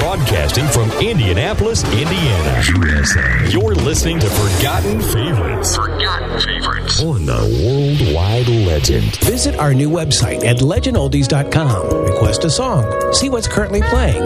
Broadcasting from Indianapolis, Indiana, USA. You're listening to Forgotten Favorites. Forgotten Favorites. On the Worldwide Legend. Visit our new website at legendoldies.com. Request a song. See what's currently playing.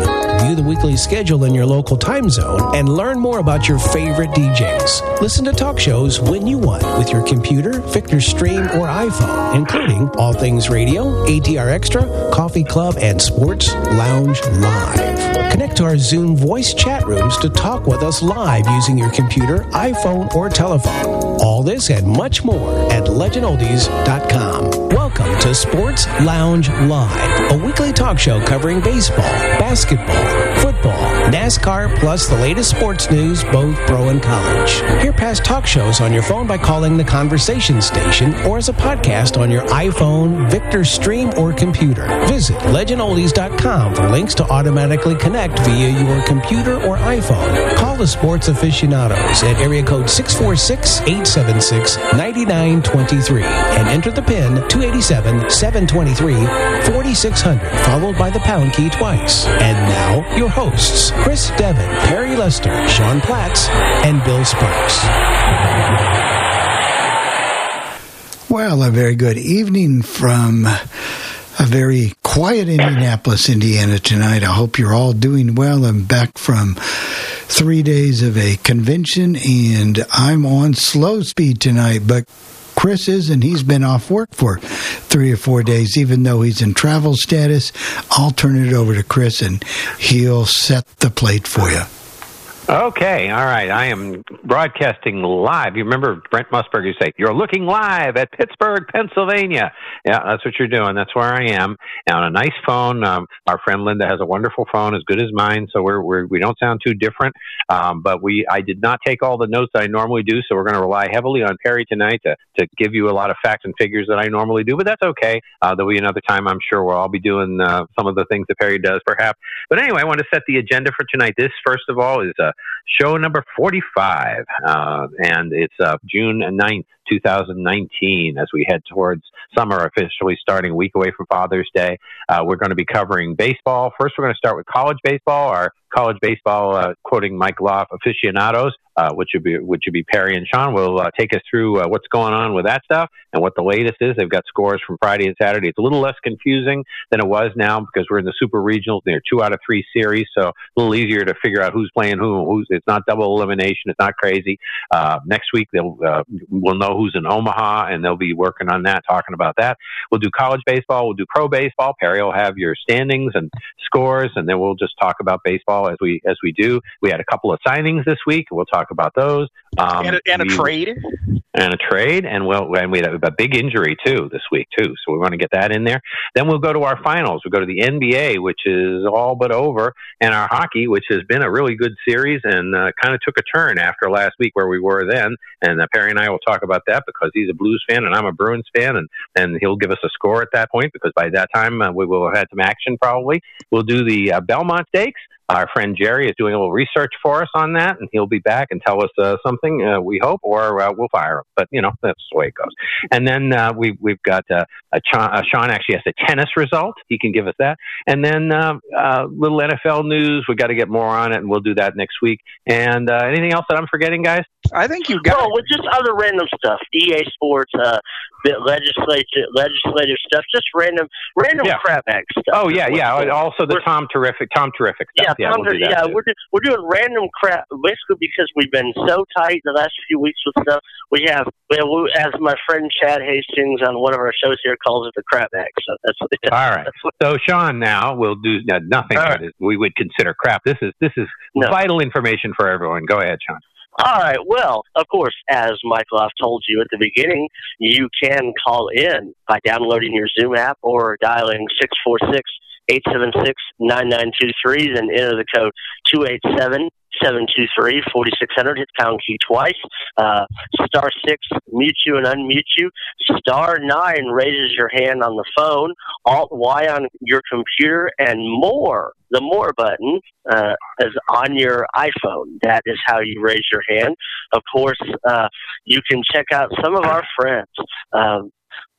View the weekly schedule in your local time zone and learn more about your favorite DJs. Listen to talk shows when you want with your computer, Victor Stream, or iPhone, including All Things Radio, ATR Extra, Coffee Club, and Sports Lounge Live. Connect to our Zoom voice chat rooms to talk with us live using your computer, iPhone, or telephone. All this and much more at legendoldies.com. Welcome to Sports Lounge Live, a weekly talk show covering baseball, basketball, NASCAR, plus the latest sports news, both pro and college. Hear past talk shows on your phone by calling the Conversation Station or as a podcast on your iPhone, Victor Stream, or computer. Visit legendoldies.com for links to automatically connect via your computer or iPhone. Call the sports aficionados at area code 646 876 9923 and enter the PIN 287 723 4600, followed by the pound key twice. And now, your hosts, Chris Devon, Perry Lester, Sean Platts, and Bill Sparks. Well, a very good evening from a very quiet Indianapolis, Indiana tonight. I hope you're all doing well. I'm back from three days of a convention and I'm on slow speed tonight, but Chris is, and he's been off work for three or four days, even though he's in travel status. I'll turn it over to Chris and he'll set the plate for you. Okay, all right. I am broadcasting live. You remember Brent Musburger say, You're looking live at Pittsburgh, Pennsylvania. Yeah, that's what you're doing. That's where I am. On a nice phone. Um, our friend Linda has a wonderful phone, as good as mine, so we're, we're we don't sound too different. Um, but we I did not take all the notes that I normally do, so we're going to rely heavily on Perry tonight to, to give you a lot of facts and figures that I normally do. But that's okay. Uh, there'll be another time I'm sure where I'll be doing uh, some of the things that Perry does, perhaps. But anyway, I want to set the agenda for tonight. This, first of all, is uh, show number 45, uh, and it's uh, June 9th, 2019, as we head towards summer, officially starting a week away from Father's Day. Uh, we're going to be covering baseball. First, we're going to start with college baseball. Our college baseball, uh, quoting Mike Loff, aficionados, uh, which would be which would be Perry and Sean, will uh, take us through uh, what's going on with that stuff and what the latest is. They've got scores from Friday and Saturday. It's a little less confusing than it was now because we're in the super regionals. They're two out of three series, so a little easier to figure out who's playing who. Who's it's not double elimination. It's not crazy. Uh, next week they'll uh, we'll know who's in Omaha, and they'll be working on that, talking about that. We'll do college baseball. We'll do pro baseball. Perry will have your standings and scores, and then we'll just talk about baseball as we as we do. We had a couple of signings this week. We'll talk about those. Um, and, a, and a we, trade. And a trade, and well, and we have a big injury too this week too, so we want to get that in there. Then we'll go to our finals. We will go to the NBA, which is all but over, and our hockey, which has been a really good series and uh, kind of took a turn after last week where we were then. And uh, Perry and I will talk about that because he's a Blues fan and I'm a Bruins fan, and and he'll give us a score at that point because by that time uh, we will have had some action probably. We'll do the uh, Belmont Stakes. Our friend Jerry is doing a little research for us on that, and he'll be back and tell us uh, something. Uh, we hope, or uh, we'll fire him. But you know that's the way it goes. And then uh, we we've got uh, a Sean, uh, Sean actually has a tennis result. He can give us that. And then uh, uh, little NFL news. We've got to get more on it, and we'll do that next week. And uh, anything else that I'm forgetting, guys? I think you got. Oh, with just other random stuff, EA Sports, uh, legislative legislative stuff, just random random Yeah. crap bag stuff. Oh yeah, yeah. Also the We're- Tom Terrific, Tom Terrific stuff. Yeah, Yeah, we'll do that yeah, too. we're do, we're doing random crap basically because we've been so tight the last few weeks with stuff. We have, we have as my friend Chad Hastings on one of our shows here calls it the crap bag. So that's what it is. All right. What, So Sean, now we'll do uh, nothing All that is, we would consider crap. This is this is No. vital information for everyone. Go ahead, Sean. all right. Well, of course, as Michael I've told you at the beginning, you can call in by downloading your Zoom app or dialing six four six eight seven six nine nine two three. Then enter the code two eight seven. 723 4600 hit pound key twice uh, star 6 mute you and unmute you star 9 raises your hand on the phone alt y on your computer and more the more button uh, is on your iphone that is how you raise your hand of course uh, you can check out some of our friends um,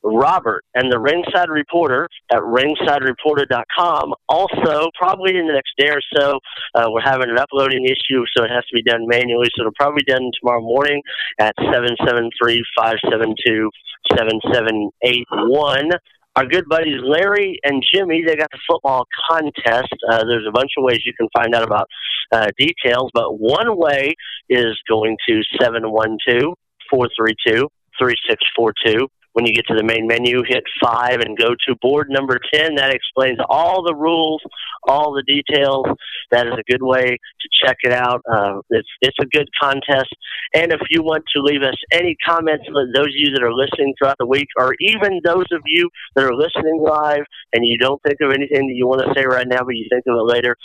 Robert and the Ringside Reporter at ringsidereporter.com. Also, probably in the next day or so, uh, we're having an uploading issue, so it has to be done manually. So it'll probably be done tomorrow morning at 773 572 7781 our good buddies Larry and Jimmy, they got the football contest. Uh, there's a bunch of ways you can find out about uh, details, but one way is going to 712 432 3642. When you get to the main menu, hit five and go to board number 10. That explains all the rules, all the details. That is a good way to check it out. Uh, it's, it's a good contest. And if you want to leave us any comments, those of you that are listening throughout the week, or even those of you that are listening live and you don't think of anything that you want to say right now, but you think of it later,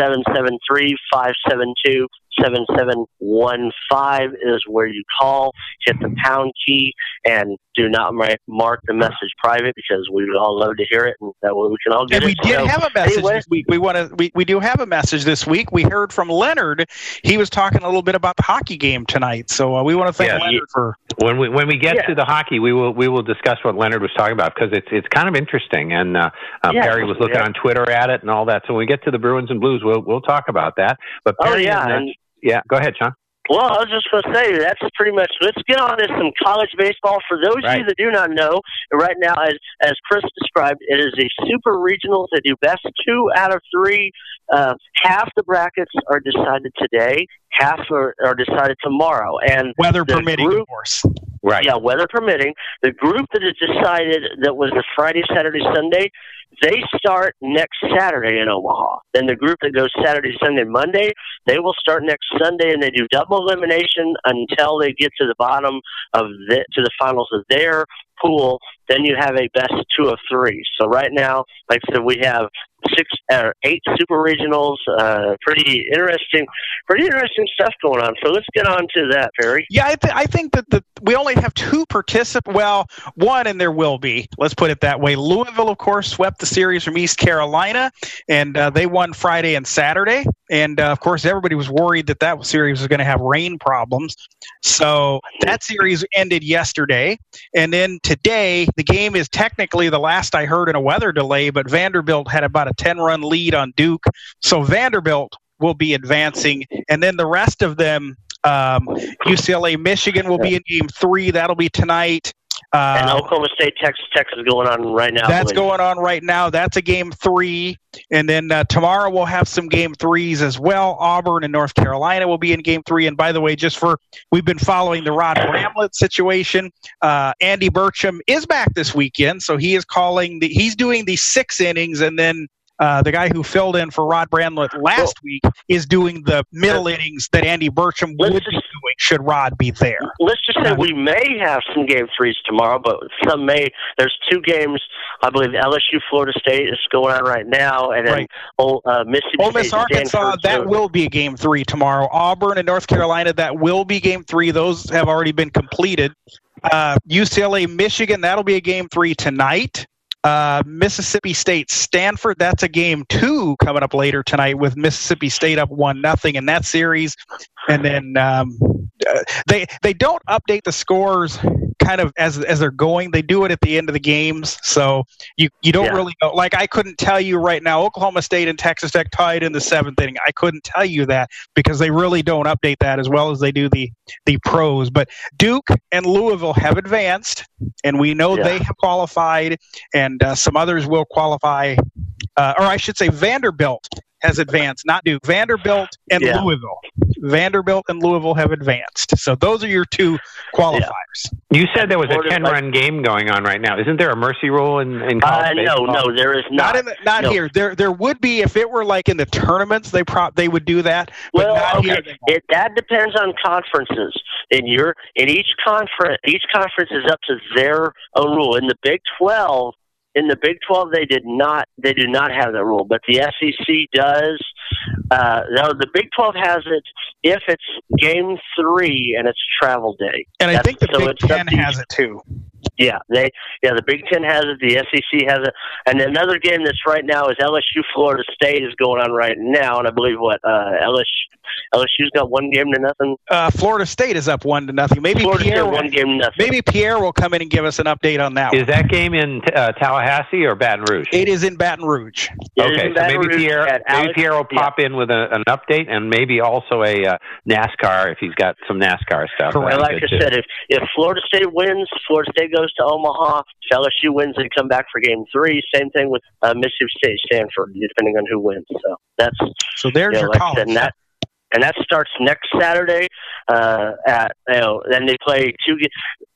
773 572 7715 is where you call, hit the pound key, and do not mark the message private because we would all love to hear it, and that way we can all get and it. we did so, have a message anyway, this week. We want to. We, we do have a message this week. We heard from Leonard. He was talking a little bit about the hockey game tonight. So uh, we want to thank Yeah, Leonard he- for. When we when we get Yeah. to the hockey, we will we will discuss what Leonard was talking about because it's it's kind of interesting. And uh, uh, Yeah, Perry was looking yeah. on Twitter at it and all that. So when we get to the Bruins and Blues, we'll we'll talk about that. But Oh, yeah, uh, and- yeah. Go ahead, Sean. Well, I was just going to say that's pretty much. Let's get on to some college baseball. For those of you that do not know, right now, as as Chris described, it is a super regional. They do best two out of three. Uh, half the brackets are decided today. Half are, are decided tomorrow. And Weather permitting, group- of course. Right. yeah, weather permitting, the group that is decided that was the Friday, Saturday, Sunday, they start next Saturday in Omaha. Then the group that goes Saturday, Sunday, Monday, they will start next Sunday, and they do double elimination until they get to the bottom of the to the finals of their pool. Then you have a best two of three. So right now, like I said, we have six or eight super regionals. Uh, pretty interesting, pretty interesting stuff going on. So let's get on to that, Perry. Yeah, I, th- I think that the we only have two participants. Well, one, and there will be. Let's put it that way. Louisville, of course, swept the series from East Carolina, and uh, they won Friday and Saturday. And uh, of course, everybody was worried that that series was going to have rain problems. So that series ended yesterday, and then today the game is technically the last I heard in a weather delay. But Vanderbilt had about a ten-run lead on Duke, so Vanderbilt will be advancing, and then the rest of them um, UCLA, Michigan will be in game three. That'll be tonight. And Uh, Oklahoma State, Texas Tech is going on right now. That's going on right now. That's a game three. And then uh, tomorrow we'll have some game threes as well. Auburn and North Carolina will be in game three. And by the way, just for we've been following the Rod Bramblett situation. Uh, Andy Burcham is back this weekend, so he is calling the he's doing the six innings, and then uh, the guy who filled in for Rod Bramblett last week is doing the middle innings that Andy Burcham would be doing should Rod be there. Let's just say we may have some game threes tomorrow, but some may. There's two games. I believe LSU, Florida State is going on right now, and then Right. Ole- uh, Mississippi Ole Miss State, Arkansas, Stanford, that so- will be a game three tomorrow. Auburn and North Carolina, that will be game three. Those have already been completed. Uh, UCLA, Michigan, that'll be a game three tonight. Uh, Mississippi State, Stanford, that's a game two coming up later tonight with Mississippi State up one nothing in that series. And then um, uh, they they don't update the scores kind of as as they're going. They do it at the end of the games, so you you don't Yeah. really know. Like I couldn't tell you right now, Oklahoma State and Texas Tech tied in the seventh inning. I couldn't tell you that because they really don't update that as well as they do the the pros. But Duke and Louisville have advanced, and we know Yeah. they have qualified, and uh, some others will qualify. Uh, or I should say, Vanderbilt has advanced, not Duke. Vanderbilt and Yeah. Louisville. Vanderbilt and Louisville have advanced. So those are your two qualifiers. You said there was a ten-run game going on right now. Isn't there a mercy rule in in Uh, college no, baseball? no, there is Not not. in the, not No. here. There there would be if it were like in the tournaments. They prop they would do that. But Well, not okay, here. it, that depends on conferences. In your in each conference, each conference is up to their own rule. In the Big Twelve, in the Big Twelve, they did not they do not have that rule, but the SEC does. Uh, no, the Big Twelve has it if it's Game Three and it's a travel day. And I That's- think the so Big Ten has it too. Yeah, they yeah the Big Ten has it, the SEC has it, and another game that's right now is LSU Florida State is going on right now, and I believe what uh, LSU LSU's got one game to nothing. Uh, Florida State is up one to nothing. Maybe Florida Pierre State will, one game to nothing. maybe Pierre will come in and give us an update on that. Is one. that game in uh, Tallahassee or Baton Rouge? It is in Baton Rouge. It is okay, in so Baton maybe Rouge Pierre, maybe Alex- Pierre will yeah. pop in with a, an update and maybe also a uh, NASCAR if he's got some NASCAR stuff. Correct. And like I good, too. said, if if Florida State wins, Florida State goes to Omaha. If LSU wins, they come back for Game Three. Same thing with uh, Mississippi State, Stanford, depending on who wins. So that's So there's you know, your like college. said, and that and that starts next Saturday. Uh, at you know, then they play two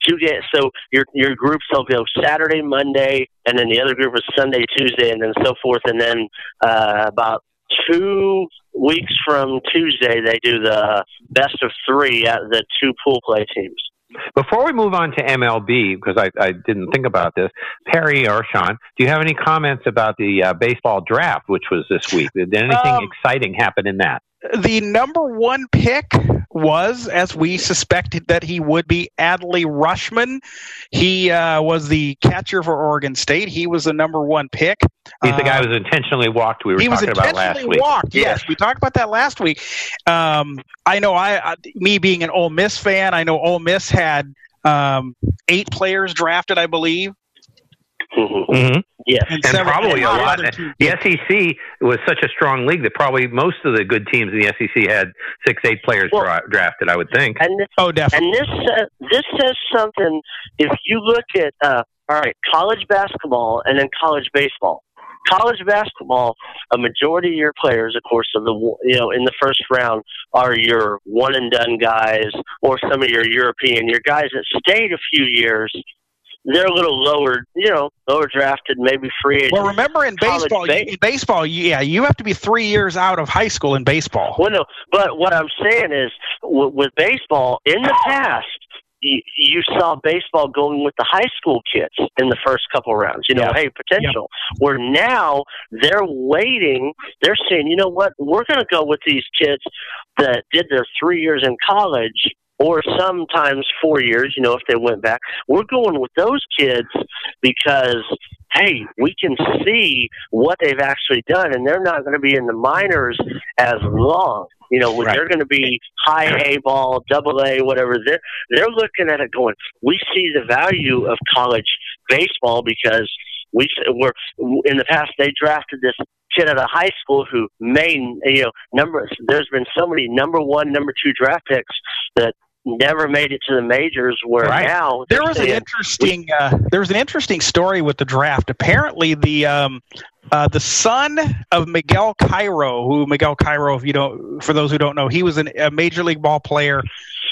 two games. So your your groups will go Saturday, Monday, and then the other group is Sunday, Tuesday, and then so forth. And then uh, about two weeks from Tuesday, they do the best of three at the two pool play teams. Before we move on to MLB, because I, I didn't think about this, Perry or Sean, do you have any comments about the uh, baseball draft, which was this week? Did anything Um, exciting happen in that? the number one pick was, as we suspected that he would be, Adley Rutschman. He uh, was the catcher for Oregon State. He was the number one pick. He's the guy Uh, who was intentionally walked. We were he was talking about last intentionally week. walked. Yes, we talked about that last week. Um, I know. I, I me being an Ole Miss fan, I know Ole Miss had um, eight players drafted, I believe, Mm-hmm. Mhm. Yes. and, And several- probably a lot. other The SEC was such a strong league that probably most of the good teams in the SEC had six, eight players Well- dra- drafted. I would think. And this, Oh, definitely. and this says, this says something. If you look at uh, all right, college basketball and then college baseball. College basketball, a majority of your players, of course, of the you know in the first round are your one and done guys, or some of your European, your guys that stayed a few years. They're a little lower, you know, lower drafted, maybe free agents. Well, remember in baseball, ba- in baseball, yeah, you have to be three years out of high school in baseball. Well, no, but what I'm saying is, w- with baseball in the past, you, you saw baseball going with the high school kids in the first couple rounds. You know, Yeah. hey, potential. Where now they're waiting. They're saying, you know what? We're going to go with these kids that did their three years in college. Or sometimes four years, you know, if they went back. We're going with those kids because, hey, we can see what they've actually done, and they're not going to be in the minors as long. You know, Right. they're going to be high A ball, double A, whatever. They're they're looking at it going. We see the value of college baseball because we we're in the past they drafted this kid out of high school who made you know number. There's been so many number one, number two draft picks that never made it to the majors. Where Right. now There was an interesting uh, there was an interesting story with the draft. Apparently, the um, uh, the son of Miguel Cairo, who Miguel Cairo, if you don't, for those who don't know, he was an, a major league ball player,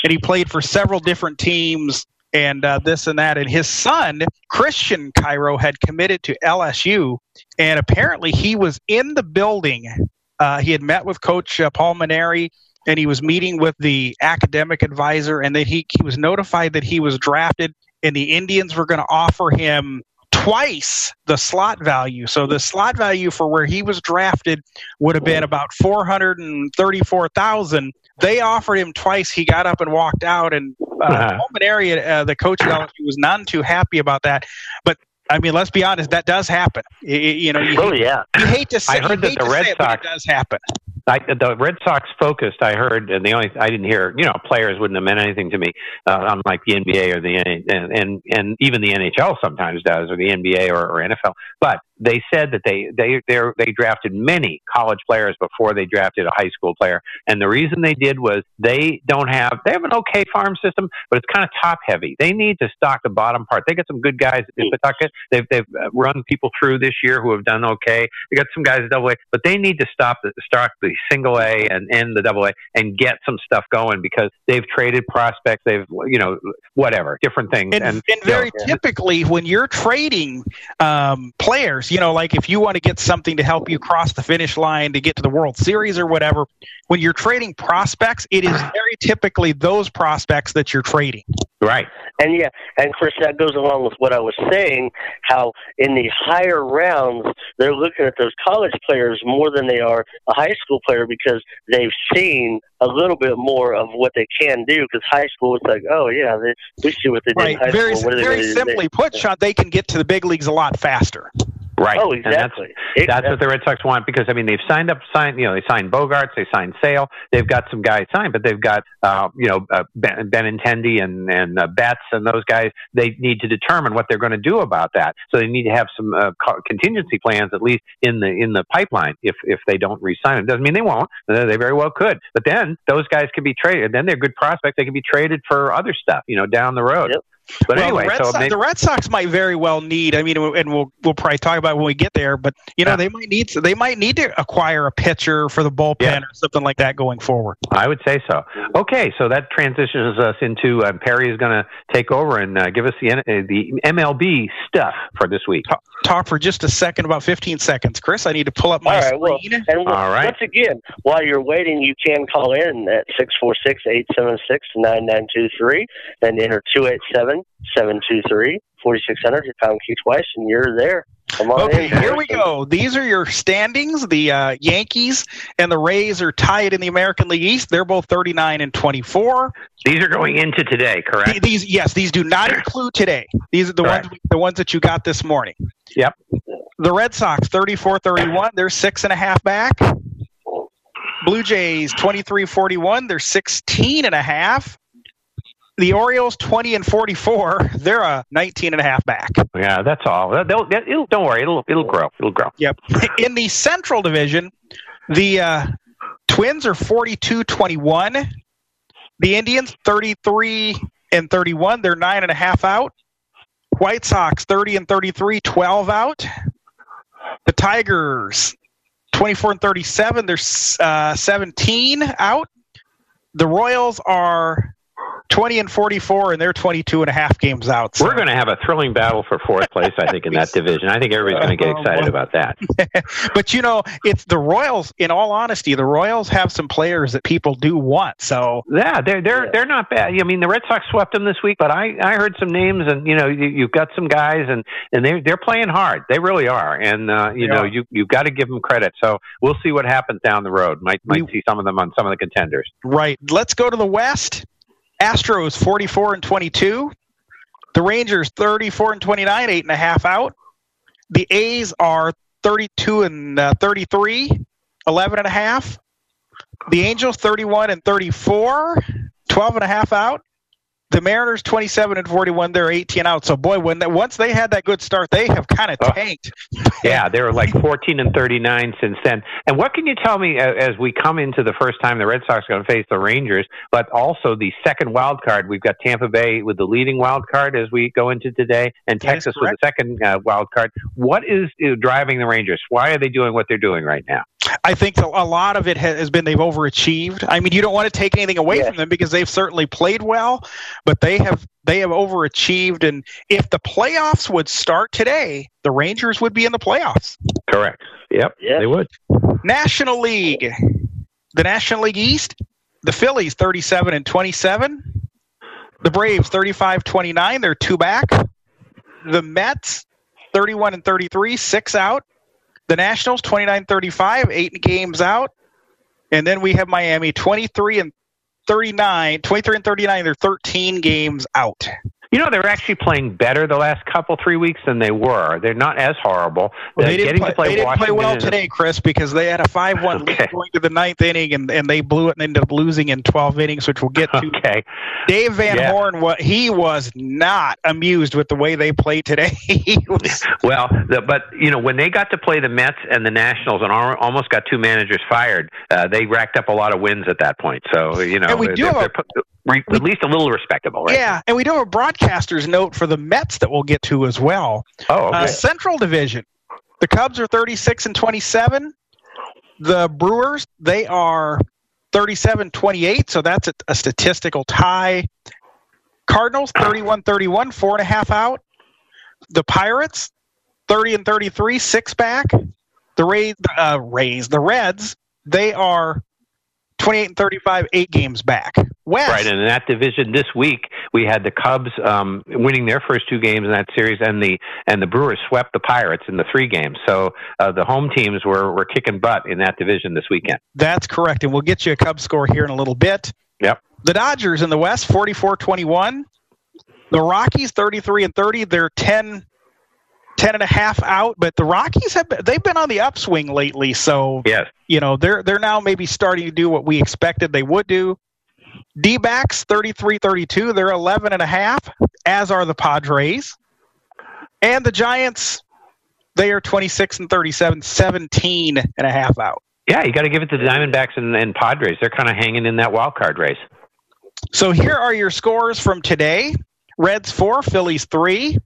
and he played for several different teams and uh, this and that. And his son Christian Cairo had committed to LSU, and apparently he was in the building. Uh, he had met with Coach uh, Paul Mainieri and he was meeting with the academic advisor and that he, he was notified that he was drafted and the indians were going to offer him twice the slot value so the slot value for where he was drafted would have been about 434000 they offered him twice he got up and walked out and uh, Uh-huh. Mainieri, uh, the coach at LSU was none too happy about that but I mean, let's be honest. That does happen. You know, you, Oh yeah, you hate to say. I heard that the Red say it, but Sox- it does happen. I, the Red Sox focused. I heard, and the only I didn't hear. You know, players wouldn't have meant anything to me, uh, unlike the NBA or the and and and even the NHL sometimes does, or the NBA or, or NFL. But they said that they they they they drafted many college players before they drafted a high school player, and the reason they did was they don't have they have an okay farm system, but it's kind of top heavy. They need to stock the bottom part. They got some good guys in Pawtucket. They've they've uh, run people through this year who have done okay. They got some guys double A, but they need to stop the start the single A and end the double A and get some stuff going because they've traded prospects. They've you know whatever different things And, and, very Yeah. typically, when you're trading um, players, you know, like if you want to get something to help you cross the finish line to get to the World Series or whatever, when you're trading prospects, it is very typically those prospects that you're trading. Right. And yeah, and Chris, that goes along with what I was saying. How in the higher rounds they're looking at those college players more than they are a high school player because they've seen a little bit more of what they can do. Because high school, it's like, oh yeah, they, we see what they did in high Very, school. What are they very simply put, Sean, they can get to the big leagues a lot faster. Right. Oh, exactly. That's, that's what the Red Sox want because I mean they've signed up, signed you know they signed Bogaerts, they signed Sale, they've got some guys signed, but they've got uh, you know uh, Ben, Benintendi and and uh, Betts and those guys. They need to determine what they're going to do about that. So they need to have some uh, contingency plans at least in the in the pipeline. If if they don't re-sign them, doesn't mean they won't. They very well could. But then those guys can be traded. Then they're good prospects. They can be traded for other stuff, you know, down the road. Yep. But well, anyway, the Red, so Sox, maybe, the Red Sox might very well need. I mean, and we'll we'll probably talk about it when we get there. But you know, Yeah. they might need they might need to acquire a pitcher for the bullpen Yeah. or something like that going forward. I would say so. Okay, so that transitions us into uh, Perry is going to take over and uh, give us the uh, the MLB stuff for this week. Talk, talk for just a second, about 15 seconds, Chris. I need to pull up my All right. Well, screen. and w- All right. once again, while you're waiting, you can call in at six four six eight seven six nine nine two three, and enter two eight seven seven two three forty six hundred. You pound key twice, and you're there. Come on Okay, in. here we go. These are your standings. The uh, Yankees and the Rays are tied in the American League East. They're both 39 and 24. These are going into today, correct? Th- These, yes, these do not include today. These are the Correct. ones, the ones that you got this morning. Yep. The Red Sox 34-31. They're six and a half back. Blue Jays 23-41. They're 16 and a half. The Orioles 20 and 44. They're a 19 and a half back. Yeah, that's all. They'll, they'll, don't worry, it'll it'll grow. It'll grow. Yep. In the Central Division, the uh, Twins are 42 21. The Indians 33 and 31. They're nine and a half out. White Sox 30 and 33, 12 out. The Tigers 24 and 37. They're uh, 17 out. The Royals are 20 and 44, and they're 22 and a half games out. So- We're going to have a thrilling battle for fourth place, I think, in that division. I think everybody's going to get excited about that. but you know, it's the Royals. In all honesty, the Royals have some players that people do want. So Yeah, they're they're they're not bad. I mean, the Red Sox swept them this week, but I I heard some names, and you know, you, you've got some guys, and and they they're playing hard. They really are, and uh, you They know, are. you you've got to give them credit. So we'll see what happens down the road. Might might We- see some of them on some of the contenders. right, let's go to the West. Astros forty four and twenty two. The Rangers thirty four and twenty nine, eight and a half out. The A's are thirty two and uh, 33, 11 and a half. The Angels 31 and 34, 12 and a half out. The Mariners 27 and 41, they're 18 out. So boy, when that, once they had that good start, they have kind of Oh. tanked. Yeah, they were like 14 and 39 since then. And what can you tell me as we come into the first time the Red Sox are going to face the Rangers, but also the second wild card? We've got Tampa Bay with the leading wild card as we go into today, and That Texas with the second uh, wild card. What is driving the Rangers? Why are they doing what they're doing right now? I think a a lot of it has been they've overachieved. I mean, you don't want to take anything away Yes. from them because they've certainly played well, but they have they have overachieved. And if the playoffs would start today, the Rangers would be in the playoffs. Correct. Yep, Yes. they would. National League, the National League East, the Phillies 37 and 27, the Braves 35-29, they're two back. The Mets 31 and 33, six out. The Nationals 29-35, eight games out. And then we have Miami 23 and 39, 23 and 39, they're 13 games out. You know, they're actually playing better the last couple three weeks than they were. They're not as horrible. Well, They're didn't, play, play they didn't play well today, Chris, because they had a 5 1 lead going to the ninth inning, and, and they blew it and ended up losing in 12 innings, which we'll get to. Okay. Dave Van Yeah. Horn, what he was not amused with the way they played today. was, Well, the, but you know when they got to play the Mets and the Nationals and al- almost got two managers fired, uh, they racked up a lot of wins at that point. So you know And we they're, do they're, have a- they're put- re- at least a little respectable, right? Yeah, and we do have a broadcaster's note for the Mets that we'll get to as well. Oh, okay. Uh, Central Division, the Cubs are 36 and 27. The Brewers, they are 37 28, so that's a, a statistical tie. Cardinals, 31 31, four and a half out. The Pirates, 30 and 33, six back. The Rays, uh, Rays, the Reds, they are 28 and 35, eight games back. West, Right, and in that division this week we had the Cubs um, winning their first two games in that series, and the and the Brewers swept the Pirates in the three games. So uh, the home teams were were kicking butt in that division this weekend. That's correct. And we'll get you a Cubs score here in a little bit. Yep. The Dodgers in the West, 44 21. The Rockies, 33 and 30. They're 10 ten and a half out. But the Rockies have been, they've been on the upswing lately, so yes, you know they're they're now maybe starting to do what we expected they would do. D backs 33 32, they're 11 and a half, as are the Padres. And the Giants, they are 26 and 37, 17 and a half out. Yeah, you got to give it to the Diamondbacks and, and Padres. They're kind of hanging in that wild card race. So here are your scores from today Reds 4, Phillies 3,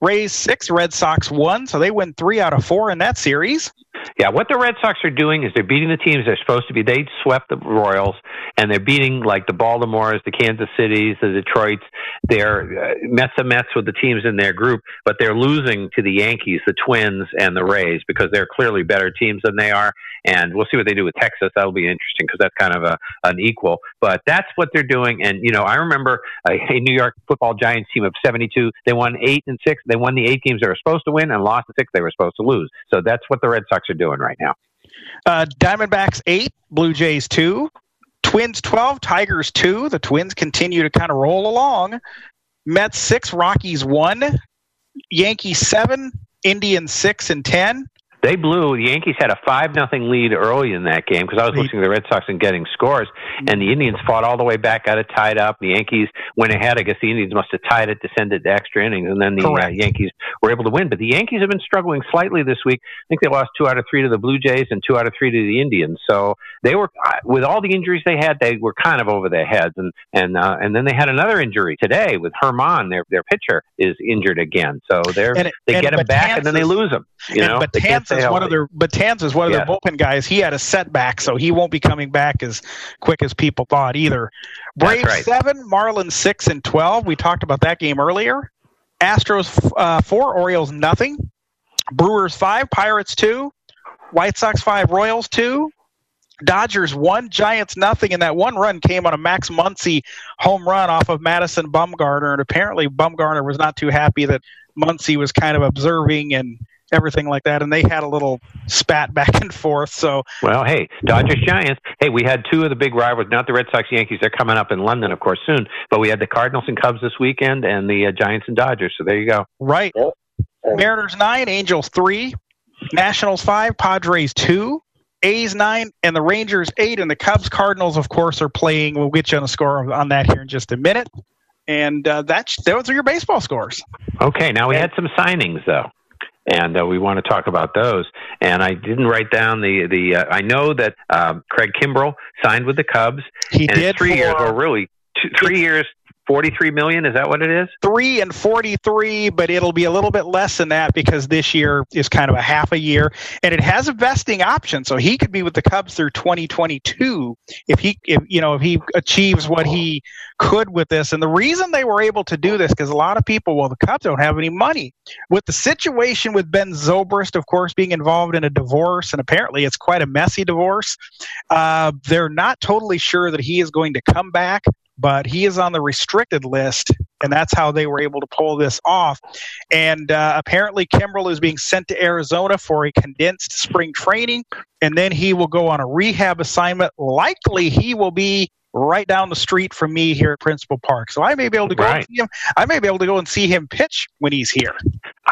Rays 6, Red Sox 1. So they win 3 out of 4 in that series. Yeah, what the Red Sox are doing is they're beating the teams they're supposed to be. They swept the Royals, and they're beating like the Baltimores, the Kansas Cities, the Detroits. They're uh, Mets and Mets with the teams in their group, but they're losing to the Yankees, the Twins, and the Rays because they're clearly better teams than they are. And we'll see what they do with Texas. That'll be interesting because that's kind of a an equal. But that's what they're doing. And you know, I remember a, a New York Football Giants team of '72. They won eight and six. They won the eight games they were supposed to win and lost the six they were supposed to lose. So that's what the Red Sox are doing right now. Uh, Diamondbacks eight, Blue Jays two, Twins twelve, Tigers two. The Twins continue to kind of roll along. Mets six, Rockies one, Yankees seven, Indians six and ten. They blew. The Yankees had a five nothing lead early in that game because I was listening to the Red Sox and getting scores, and the Indians fought all the way back, got it tied up. The Yankees went ahead. I guess the Indians must have tied it to send it to extra innings, and then the uh, Yankees were able to win. But the Yankees have been struggling slightly this week. I think they lost two out of three to the Blue Jays and two out of three to the Indians. So they were, uh, with all the injuries they had, they were kind of over their heads. And and uh, and then they had another injury today with Germán, their their pitcher, is injured again. So they're and, they and get him back, and then they lose him. You know, but is one of their Betances is one of yeah. their bullpen guys. He had a setback, so he won't be coming back as quick as people thought either. Braves right. seven, Marlins six and twelve. We talked about that game earlier. Astros uh, four, Orioles nothing. Brewers five, Pirates two. White Sox five, Royals two. Dodgers one, Giants nothing, and that one run came on a Max Muncy home run off of Madison Bumgarner, and apparently Bumgarner was not too happy that Muncy was kind of observing and everything like that, and they had a little spat back and forth. So, well, hey, Dodgers Giants. Hey, we had two of the big rivals, not the Red Sox Yankees. They're coming up in London, of course, soon. But we had the Cardinals and Cubs this weekend, and the uh, Giants and Dodgers. So there you go. Right. Mariners nine, Angels three, Nationals five, Padres two. A's nine and the Rangers eight, and the Cubs Cardinals, of course, are playing. We'll get you on the score on that here in just a minute. And uh, that's those are your baseball scores. Okay, now we had some signings though and uh, we want to talk about those. And I didn't write down the the. Uh, I know that um, Craig Kimbrel signed with the Cubs. He and did three for, years, or really two, three years, 43 million is that what it is? Three and 43 but it'll be a little bit less than that because this year is kind of a half a year. And it has a vesting option so he could be with the cubs through 2022 if he if you know if he achieves what he could with this. And the reason they were able to do this because a lot of people well the cubs don't have any money. With the situation with ben zobrist of course being involved in a divorce and apparently it's quite a messy divorce uh, they're not totally sure that he is going to come back but he is on the restricted list, and that's how they were able to pull this off. And uh, apparently, Kimbrel is being sent to Arizona for a condensed spring training, and then he will go on a rehab assignment. Likely, he will be right down the street from me here at Principal Park. So I may be able to go right. and see him. I may be able to go and see him pitch when he's here.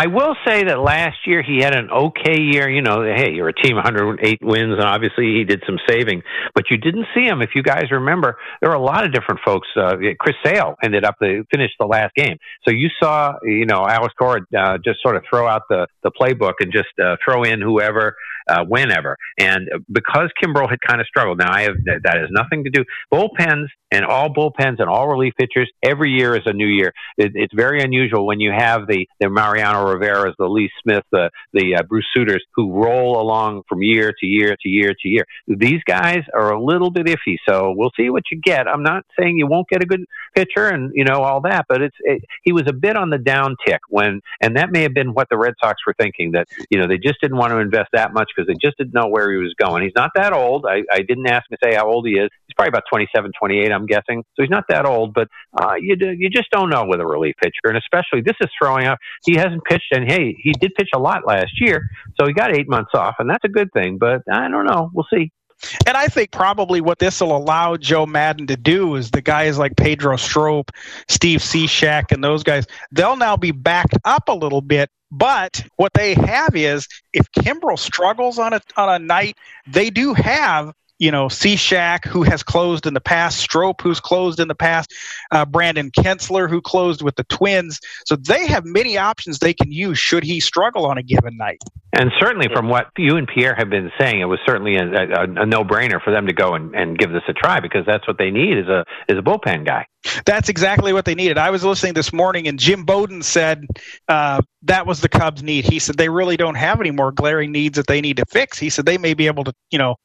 I will say that last year he had an okay year. You know, hey, you're a team 108 wins, and obviously he did some saving, but you didn't see him. If you guys remember, there were a lot of different folks. Uh, Chris Sale ended up to finish the last game, so you saw, you know, Alex Cora uh, just sort of throw out the the playbook and just uh, throw in whoever uh, whenever. And because Kimbrel had kind of struggled, now I have that has nothing to do. Bullpens and all bullpens and all relief pitchers every year is a new year. It, it's very unusual when you have the the Mariano Rivera's, the Lee Smith, the the uh, Bruce Sutters who roll along from year to year to year to year. These guys are a little bit iffy, so we'll see what you get. I'm not saying you won't get a good pitcher and you know all that, but it's it, he was a bit on the down tick when, and that may have been what the Red Sox were thinking that you know they just didn't want to invest that much because they just didn't know where he was going. He's not that old. I, I didn't ask him to say how old he is. Probably about 27, 28, I'm guessing. So he's not that old, but uh, you you just don't know with a relief pitcher, and especially this is throwing out. He hasn't pitched, and hey, he did pitch a lot last year, so he got eight months off, and that's a good thing. But I don't know. We'll see. And I think probably what this will allow Joe Maddon to do is the guys like Pedro Strop, Steve Cishek, and those guys, they'll now be backed up a little bit but what they have is if Kimbrel struggles on a on a night, they do have you know, Cishek, who has closed in the past, Strop, who's closed in the past, uh, Brandon Kintzler, who closed with the Twins. So they have many options they can use should he struggle on a given night. And certainly, from what you and Pierre have been saying, it was certainly a, a, a no-brainer for them to go and, and give this a try because that's what they need is a is a bullpen guy. That's exactly what they needed. I was listening this morning, and Jim Bowden said uh, that was the Cubs' need. He said they really don't have any more glaring needs that they need to fix. He said they may be able to, you know,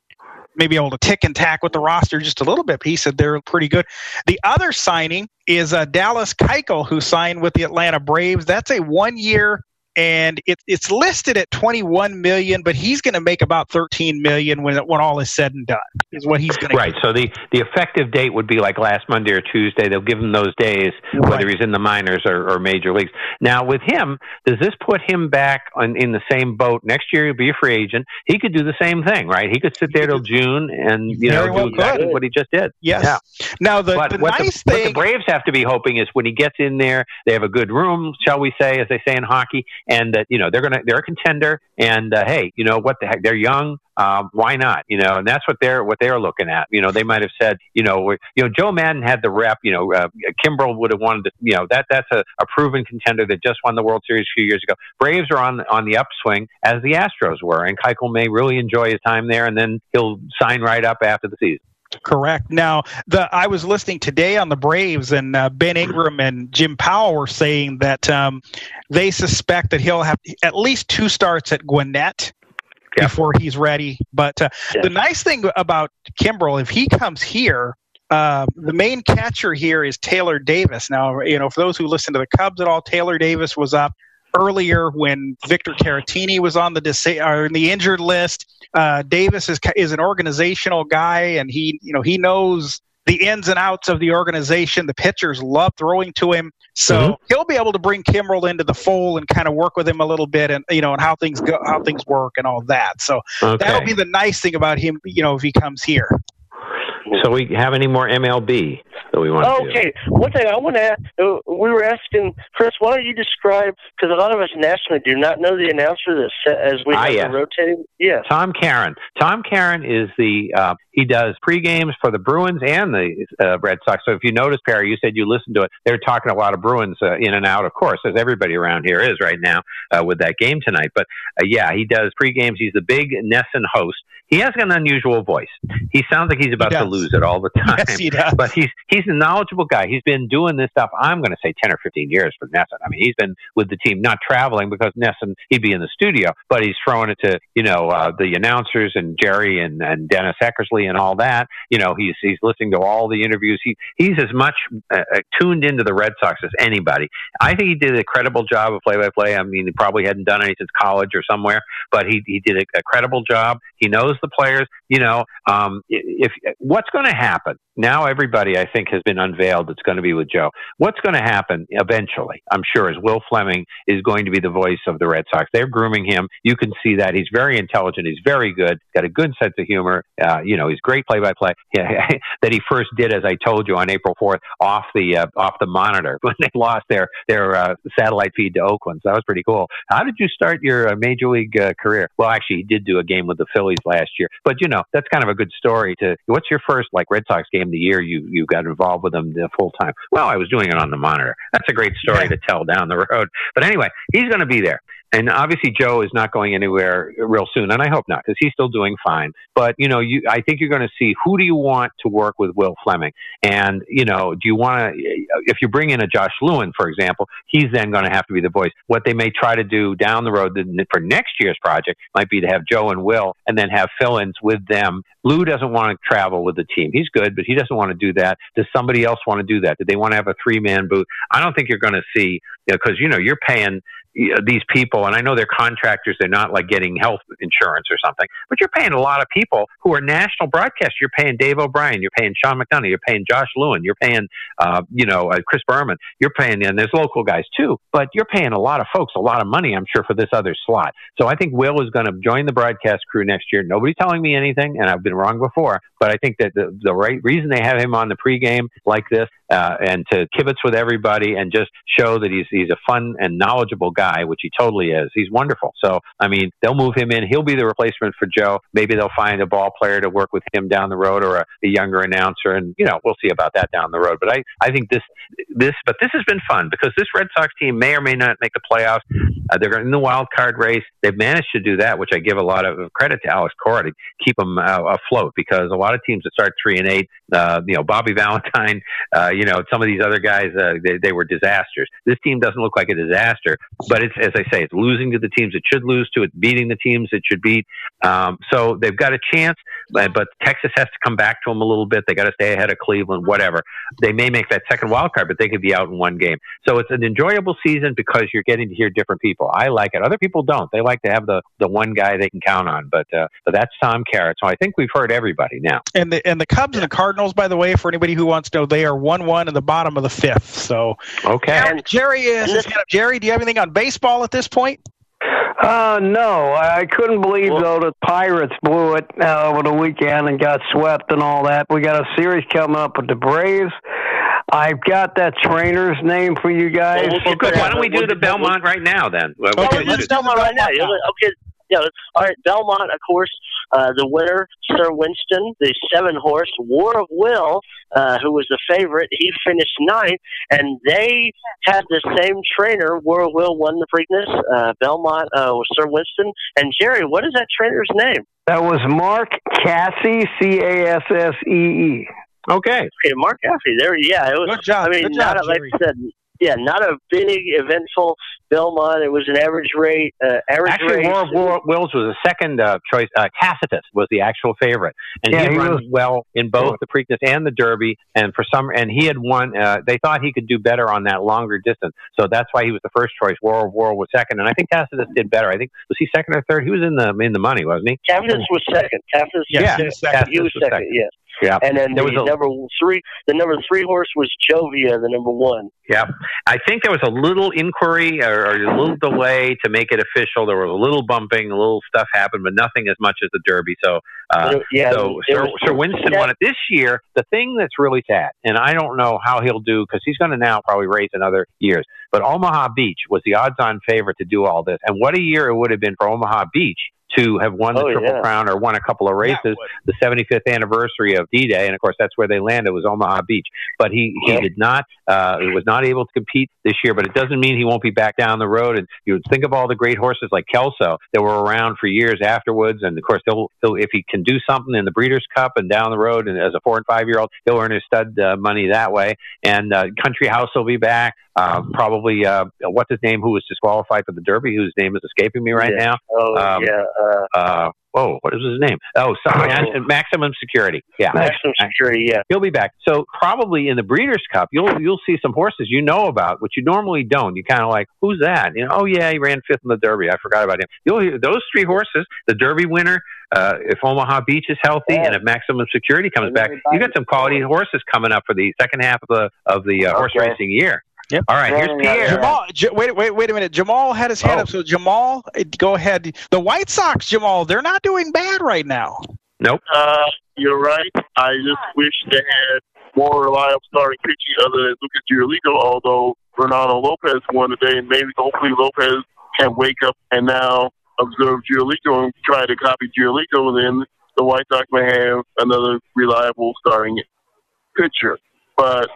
maybe able to tick and tack with the roster just a little bit. But He said they're pretty good. The other signing is uh, Dallas Keuchel, who signed with the Atlanta Braves. That's a one-year and it, it's listed at 21 million, but he's going to make about 13 million when when all is said and done. Is what he's going to. Right. Get. So the the effective date would be like last Monday or Tuesday. They'll give him those days, right. whether he's in the minors or, or, major leagues. Now with him, does this put him back on, in the same boat? Next year he'll be a free agent. He could do the same thing, right? He could sit there till June and you know well do exactly could. what he just did. Yes. Yeah. Now the, but the what nice the, thing, what the Braves have to be hoping is when he gets in there, they have a good room, shall we say, as they say in hockey, and that you know they're to they're a contender. And uh, hey, you know what the heck? They're young. Um, why not? You know, and that's what they're what they're looking at. You know, they might have said, you know, you know, Joe Maddon had the rep. You know, uh, Kimbrel would have wanted to. You know, that that's a, a proven contender that just won the World Series a few years ago. Braves are on on the upswing as the Astros were, and Keuchel may really enjoy his time there, and then he'll sign right up after the season. Correct. Now, the I was listening today on the Braves, and uh, Ben Ingram and Jim Powell were saying that um, they suspect that he'll have at least two starts at Gwinnett yeah. before he's ready. But uh, yeah. the nice thing about Kimbrel, if he comes here, uh, the main catcher here is Taylor Davis. Now, you know, for those who listen to the Cubs at all, Taylor Davis was up earlier when Victor Caratini was on the dis- or in the injured list. Uh, Davis is is an organizational guy, and he you know he knows the ins and outs of the organization. The pitchers love throwing to him, so mm-hmm. he'll be able to bring Kimbrel into the fold and kind of work with him a little bit, and you know, and how things go, how things work, and all that. So okay. that'll be the nice thing about him, you know, if he comes here. So we have any more MLB that we want to Okay. Do? One thing I want to ask, uh, we were asking, Chris, why don't you describe, because a lot of us nationally do not know the announcer that as we ah, have yes. rotating. Yes. Tom Caron. Tom Caron is the, uh, he does pre games for the Bruins and the uh, Red Sox. So if you notice, Perry, you said you listened to it. They're talking a lot of Bruins uh, in and out, of course, as everybody around here is right now uh, with that game tonight. But uh, yeah, he does pre games. He's the big NESN host. He has an unusual voice. He sounds like he's about to lose it all the time. Yes, he does. But he's he's a knowledgeable guy. He's been doing this stuff. I'm going to say ten or fifteen years for NESN. I mean, he's been with the team, not traveling because NESN he'd be in the studio, but he's throwing it to you know uh, the announcers and Jerry and, and Dennis Eckersley and all that. You know, he's he's listening to all the interviews. He he's as much uh, uh tuned into the Red Sox as anybody. I think he did a credible job of play by play. I mean, he probably hadn't done any since college or somewhere, but he he did a, a credible job. He knows the players. You know, um, if what's going to happen now, everybody I think has been unveiled. It's going to be with Joe. What's going to happen eventually? I'm sure is Will Fleming is going to be the voice of the Red Sox. They're grooming him. You can see that he's very intelligent. He's very good. Got a good sense of humor. Uh, you know, he's great play by play. That he first did, as I told you on April 4th, off the uh, off the monitor when they lost their their uh, satellite feed to Oakland. So that was pretty cool. How did you start your uh, major league uh, career? Well, actually, he did do a game with the Phillies last year, but you know that's kind of a good story. To what's your first like Red Sox game of the year you you got involved with them the full time? Well, I was doing it on the monitor. That's a great story yeah. to tell down the road. But anyway, he's going to be there. And obviously, Joe is not going anywhere real soon, and I hope not, because he's still doing fine. But you know, you, I think you're going to see who do you want to work with Will Fleming, and you know, do you want to? If you bring in a Josh Lewin, for example, he's then going to have to be the voice. What they may try to do down the road for next year's project might be to have Joe and Will, and then have fill-ins with them. Lou doesn't want to travel with the team. He's good, but he doesn't want to do that. Does somebody else want to do that? Do they want to have a three-man booth? I don't think you're going to see because you, know, you know you're paying these people, and I know they're contractors, they're not like getting health insurance or something, but you're paying a lot of people who are national broadcasters. You're paying Dave O'Brien, you're paying Sean McDonough, you're paying Josh Lewin, you're paying, uh, you know, uh, Chris Berman, you're paying, and there's local guys too, but you're paying a lot of folks a lot of money, I'm sure, for this other slot. So I think Will is going to join the broadcast crew next year. Nobody's telling me anything, and I've been wrong before, but I think that the, the right reason they have him on the pregame like this uh, and to kibitz with everybody and just show that he's he's a fun and knowledgeable guy, which he totally is. He's wonderful. So I mean, they'll move him in. He'll be the replacement for Joe. Maybe they'll find a ball player to work with him down the road or a, a younger announcer, and you know we'll see about that down the road. But I I think this this but this has been fun because this Red Sox team may or may not make the playoffs. Uh, they're in the wild card race. They've managed to do that, which I give a lot of credit to Alex Cora to keep them uh, afloat because a lot of teams that start three and eight, uh, you know, Bobby Valentine, uh, you know, some of these other guys, uh, they, they were disasters. This team doesn't look like a disaster, but it's as I say, it's losing to the teams it should lose to, it's beating the teams it should beat. Um, so they've got a chance, but, but Texas has to come back to them a little bit. They got to stay ahead of Cleveland, whatever. They may make that second wild card, but they could be out in one game. So it's an enjoyable season because you're getting to hear different people. I like it. Other people don't. They like to have the the one guy they can count on. But uh, but that's Tom Caron. So I think we've heard everybody now. And the and the Cubs and the Cardinals, by the way, for anybody who wants to know, they are one one in the bottom of the fifth. So okay, and Jerry is Jerry. Do you have anything on baseball at this point? Uh, no, I couldn't believe well, though the Pirates blew it uh, over the weekend and got swept and all that. We got a series coming up with the Braves. I've got that trainer's name for you guys. Well, well good. Why don't we do the Belmont right now then? Okay, let's do Belmont right now. Okay, yeah. All right, Belmont, of course, uh, the winner, Sir Winston, the seven horse War of Will, uh, who was the favorite. He finished ninth, and they had the same trainer. War of Will won the Preakness. Uh, Belmont uh, was Sir Winston. And Jerry, what is that trainer's name? That was Mark Casse, C A S S E E. Okay. Okay, Mark Casse. There, yeah, it was. Good job. I mean, Good job, not job, like I said, yeah, not a big eventful Belmont. It was an average rate. Uh, average Actually, rate. War of War, Wills was a second uh, choice. Uh, Tacitus was the actual favorite, and Yeah, he he run was- well in both the Preakness and the Derby. And for some, and he had won. Uh, they thought he could do better on that longer distance, so that's why he was the first choice. War of War was second, and I think Tacitus did better. I think was he second or third? He was in the in the money, wasn't he? Tacitus was second. Tacitus Yeah, was yeah, second. He was was second. second. Yes. Yeah. And then There the was a- number three, the number three horse was Joevia, the number one. Yeah, I think there was a little inquiry or, or a little delay to make it official. There was a little bumping, a little stuff happened, but nothing as much as the Derby. So, uh, yeah. so Sir, was- Sir Winston won it this year. The thing that's really sad, and I don't know how he'll do because he's going to now probably race another years. But Omaha Beach was the odds-on favorite to do all this, and what a year it would have been for Omaha Beach to have won the Oh, Triple yeah. Crown or won a couple of races. the 75th anniversary of D-Day, and of course that's where they landed was Omaha Beach. But he he Yeah. did not uh, he was not able to compete this year. But it doesn't mean he won't be back down the road. And you would think of all the great horses like Kelso that were around for years afterwards. And of course he'll, he'll if he can do something in the Breeders' Cup and down the road, and as a four and five year old, he'll earn his stud uh, money that way. And uh, Country House will be back. Uh, probably uh, what's his name who was disqualified for the Derby, whose name is escaping me right Yeah. now. Oh Um, yeah, uh, Uh, oh, what is his name? Oh, some, maximum security. Yeah, maximum security. Yeah, he'll be back. So probably in the Breeders' Cup, you'll you'll see some horses you know about, which you normally don't. You kind of like, who's that? You know, oh yeah, he ran fifth in the Derby. I forgot about him. You'll hear those three horses, the Derby winner. Uh, if Omaha Beach is healthy and if Maximum Security comes back, you got some quality horses coming up for the second half of the of the uh, horse racing year. Yep. All right, here's Yeah, Pierre. Jamal, J- wait, wait, wait a minute. Jamal had his hand Oh. up. So Jamal, eh, go ahead. The White Sox, Jamal, they're not doing bad right now. Nope. Uh, you're right. I just wish they had more reliable starting pitching other than Lucas Giolito, although Fernando Lopez won today, and maybe hopefully Lopez can wake up and now observe Giolito and try to copy Giolito, and then the White Sox may have another reliable starting pitcher. But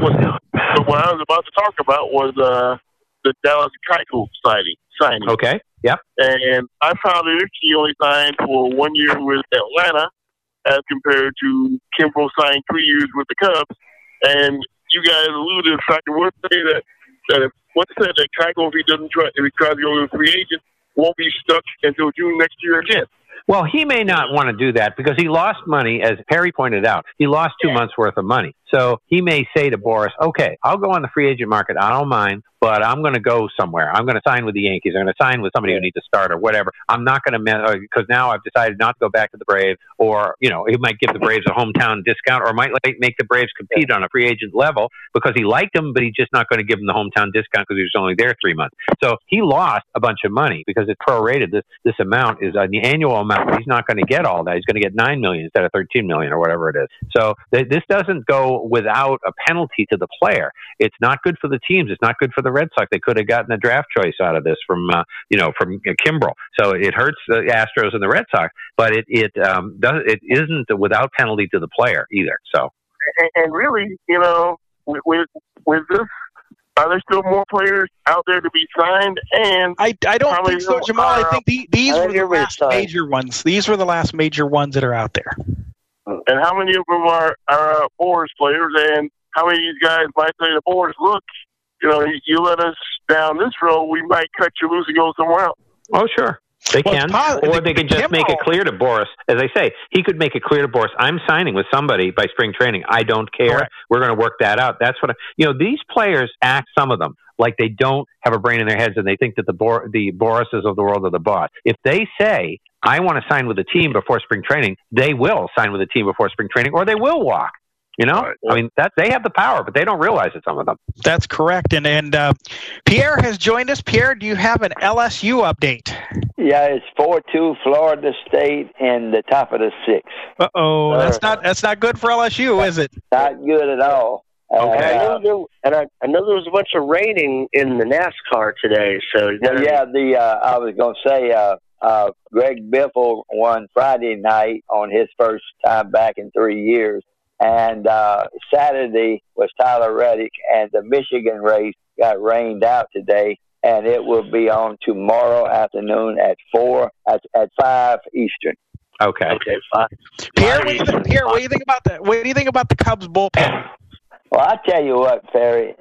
what, but what I was about to talk about was uh, the Dallas Keuchel signing. signing. Okay. Yep. And I found that he only signed for one year with Atlanta as compared to Kimbrel signed three years with the Cubs. And you guys alluded to the fact that say that, that if, what said that Keuchel, if he doesn't try, if he tries to go to a free agent, won't be stuck until June next year again. Well, he may not want to do that because he lost money, as Perry pointed out. He lost two months worth of money. So he may say to Boras, okay, I'll go on the free agent market. I don't mind, but I'm going to go somewhere. I'm going to sign with the Yankees. I'm going to sign with somebody who needs to start or whatever. I'm not going to, because now I've decided not to go back to the Braves or, you know, he might give the Braves a hometown discount or might make the Braves compete on a free agent level because he liked them, but he's just not going to give them the hometown discount because he was only there three months. So he lost a bunch of money because it prorated. This, this amount is uh, the annual amount. He's not going to get all that. He's going to get nine million instead of 13 million or whatever it is. So th- this doesn't go without a penalty to the player. It's not good for the teams. It's not good for the Red Sox. They could have gotten a draft choice out of this from uh, you know from uh, Kimbrel. So it hurts the Astros and the Red Sox, but it it um, does it isn't without penalty to the player either. So and, and really, you know, with with this are there still more players out there to be signed? And I, I don't think so, Jamal. I think the, these were the last major ones. These were the last major ones that are out there. And how many of them are are uh, Boras players? And how many of these guys might say to Boras, "Look, you know, you, you let us down this road, we might cut you loose and go somewhere else." Oh, sure. They well, can, or they could just make it clear to Boras. As I say, he could make it clear to Boras, "I'm signing with somebody by spring training. I don't care. We're going to work that out." That's what I, you know. These players act. Some of them like they don't have a brain in their heads, and they think that the Bor- the Borases of the world are the boss. If they say, "I want to sign with a team before spring training," they will sign with a team before spring training, or they will walk. You know, right. I mean that they have the power, but they don't realize it. Some of them. That's correct. And and uh, Pierre has joined us. Pierre, do you have an LSU update? Yeah, it's four two Florida State in the top of the six. Uh oh, that's not that's not good for LSU, is it? Not good at all. Okay. Uh, and, I and I, I know there was a bunch of raining in the NASCAR today, so yeah. The uh, I was going to say uh, uh, Greg Biffle won Friday night on his first time back in three years and uh, Saturday was Tyler Reddick, and the Michigan race got rained out today, and it will be on tomorrow afternoon at four at, at five Eastern. Okay. Okay. Fine. Pierre, what do, you think, Pierre, what do you think about that? What do you think about the Cubs bullpen? Well, I tell you what, Ferry,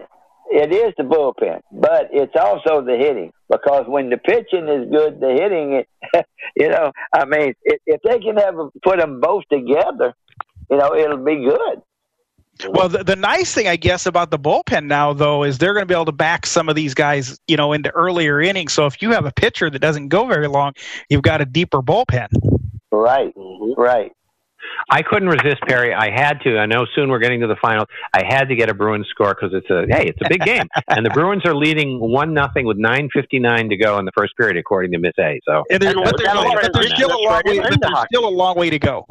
it is the bullpen, but it's also the hitting because when the pitching is good, the hitting, it, you know, I mean, if, if they can ever put them both together, you know, it'll be good. Well, the, the nice thing, I guess, about the bullpen now, though, is they're going to be able to back some of these guys, you know, into earlier innings. So if you have a pitcher that doesn't go very long, you've got a deeper bullpen. Right, mm-hmm. right. I couldn't resist Perry. I had to. I know soon we're getting to the finals. I had to get a Bruins score because it's a hey, it's a big game, and the Bruins are leading one nothing with nine fifty nine to go in the first period, according to Miss A. So, and there's, but there's, but there's still a long way. But there's still a long way to go.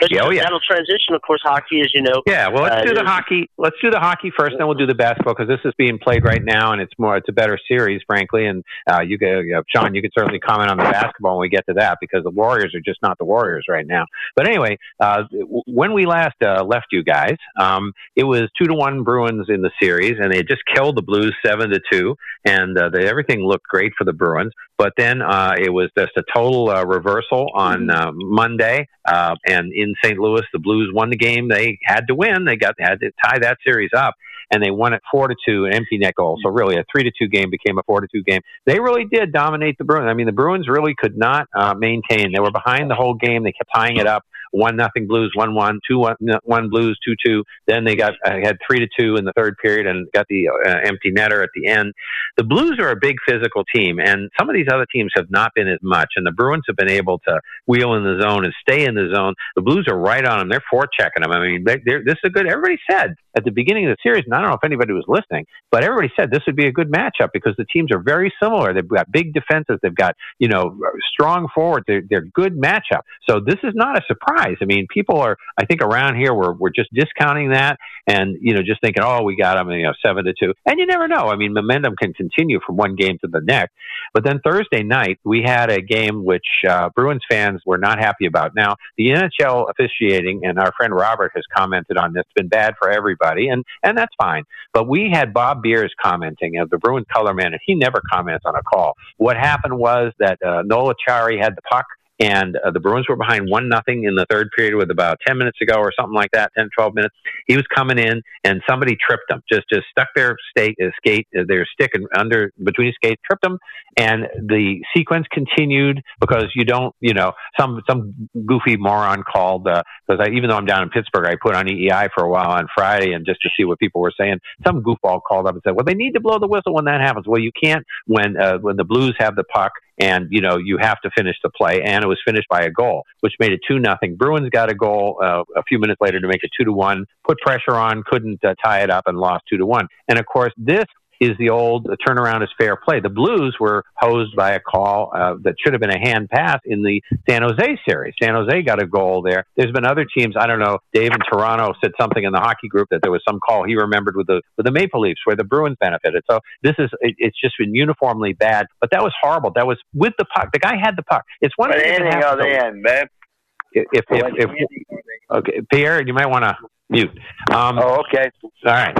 But oh, yeah. That'll transition, of course. Hockey, as you know. Yeah. Well, let's uh, do the hockey. Let's do the hockey first, then we'll do the basketball because this is being played right now, and it's more. It's a better series, frankly. And uh, you go, you know, Sean, you can certainly comment on the basketball when we get to that because the Warriors are just not the Warriors right now. But anyway, uh, when we last uh, left you guys, um, it was two to one Bruins in the series, and they had just killed the Blues seven to two, and uh, they, everything looked great for the Bruins. But then uh, it was just a total uh, reversal on uh, Monday, uh, and in St. Louis, the Blues won the game. They had to win. They got had to tie that series up, and they won it four to two, an empty net goal. So really, a three to two game became a four to two game. They really did dominate the Bruins. I mean, the Bruins really could not uh, maintain. They were behind the whole game. They kept tying it up one nothing Blues, one one, two one, one Blues, two two. Then they got uh, had three to two in the third period and got the uh, empty netter at the end. The Blues are a big physical team, and some of these other teams have not been as much. And the Bruins have been able to wheel in the zone and stay in the zone. The Blues are right on them. They're forechecking them. I mean, they, this is a good. Everybody said at the beginning of the series, and I don't know if anybody was listening, but everybody said this would be a good matchup because the teams are very similar. They've got big defenses. They've got you know strong forwards. They're, they're good matchup. So this is not a surprise. I mean, people are. I think around here we're we're just discounting that and you know just thinking, oh, we got them, you know, seven to two. And you never know. I mean, momentum can continue from one game to the next. But then Thursday night we had a game which uh, Bruins fans were not happy about. Now the NHL officiating, and our friend Robert has commented on this, been bad for everybody everybody, and and that's fine. But we had Bob Beers commenting of the Bruins color man, and he never comments on a call. What happened was that uh, Noel Acciari had the puck and uh, the Bruins were behind one nothing in the third period with about ten minutes ago or something like that, 10, 12 minutes. He was coming in, and somebody tripped him. Just just stuck their stake, uh, skate, uh, their stick under between his skates, tripped him, and the sequence continued because you don't, you know, some some goofy moron called because uh, I even though I'm down in Pittsburgh, I put on EEI for a while on Friday and just to see what people were saying. Some goofball called up and said, "Well, they need to blow the whistle when that happens." Well, you can't when uh, when the Blues have the puck and you know you have to finish the play, and it was finished by a goal, which made it two nothing. Bruins got a goal uh, a few minutes later to make it two to one. Put pressure on, couldn't uh, tie it up, and lost two to one. And of course, this is the old the turnaround is fair play. The Blues were hosed by a call uh, that should have been a hand pass in the San Jose series. San Jose got a goal there. There's been other teams. I don't know. Dave in Toronto said something in the hockey group that there was some call he remembered with the with the Maple Leafs where the Bruins benefited. So this is it, it's just been uniformly bad. But that was horrible. That was with the puck. The guy had the puck. It's one but thing. Anything on the end, man. If if, if, if okay, Pierre, you might want to mute. Um, oh, okay. All right.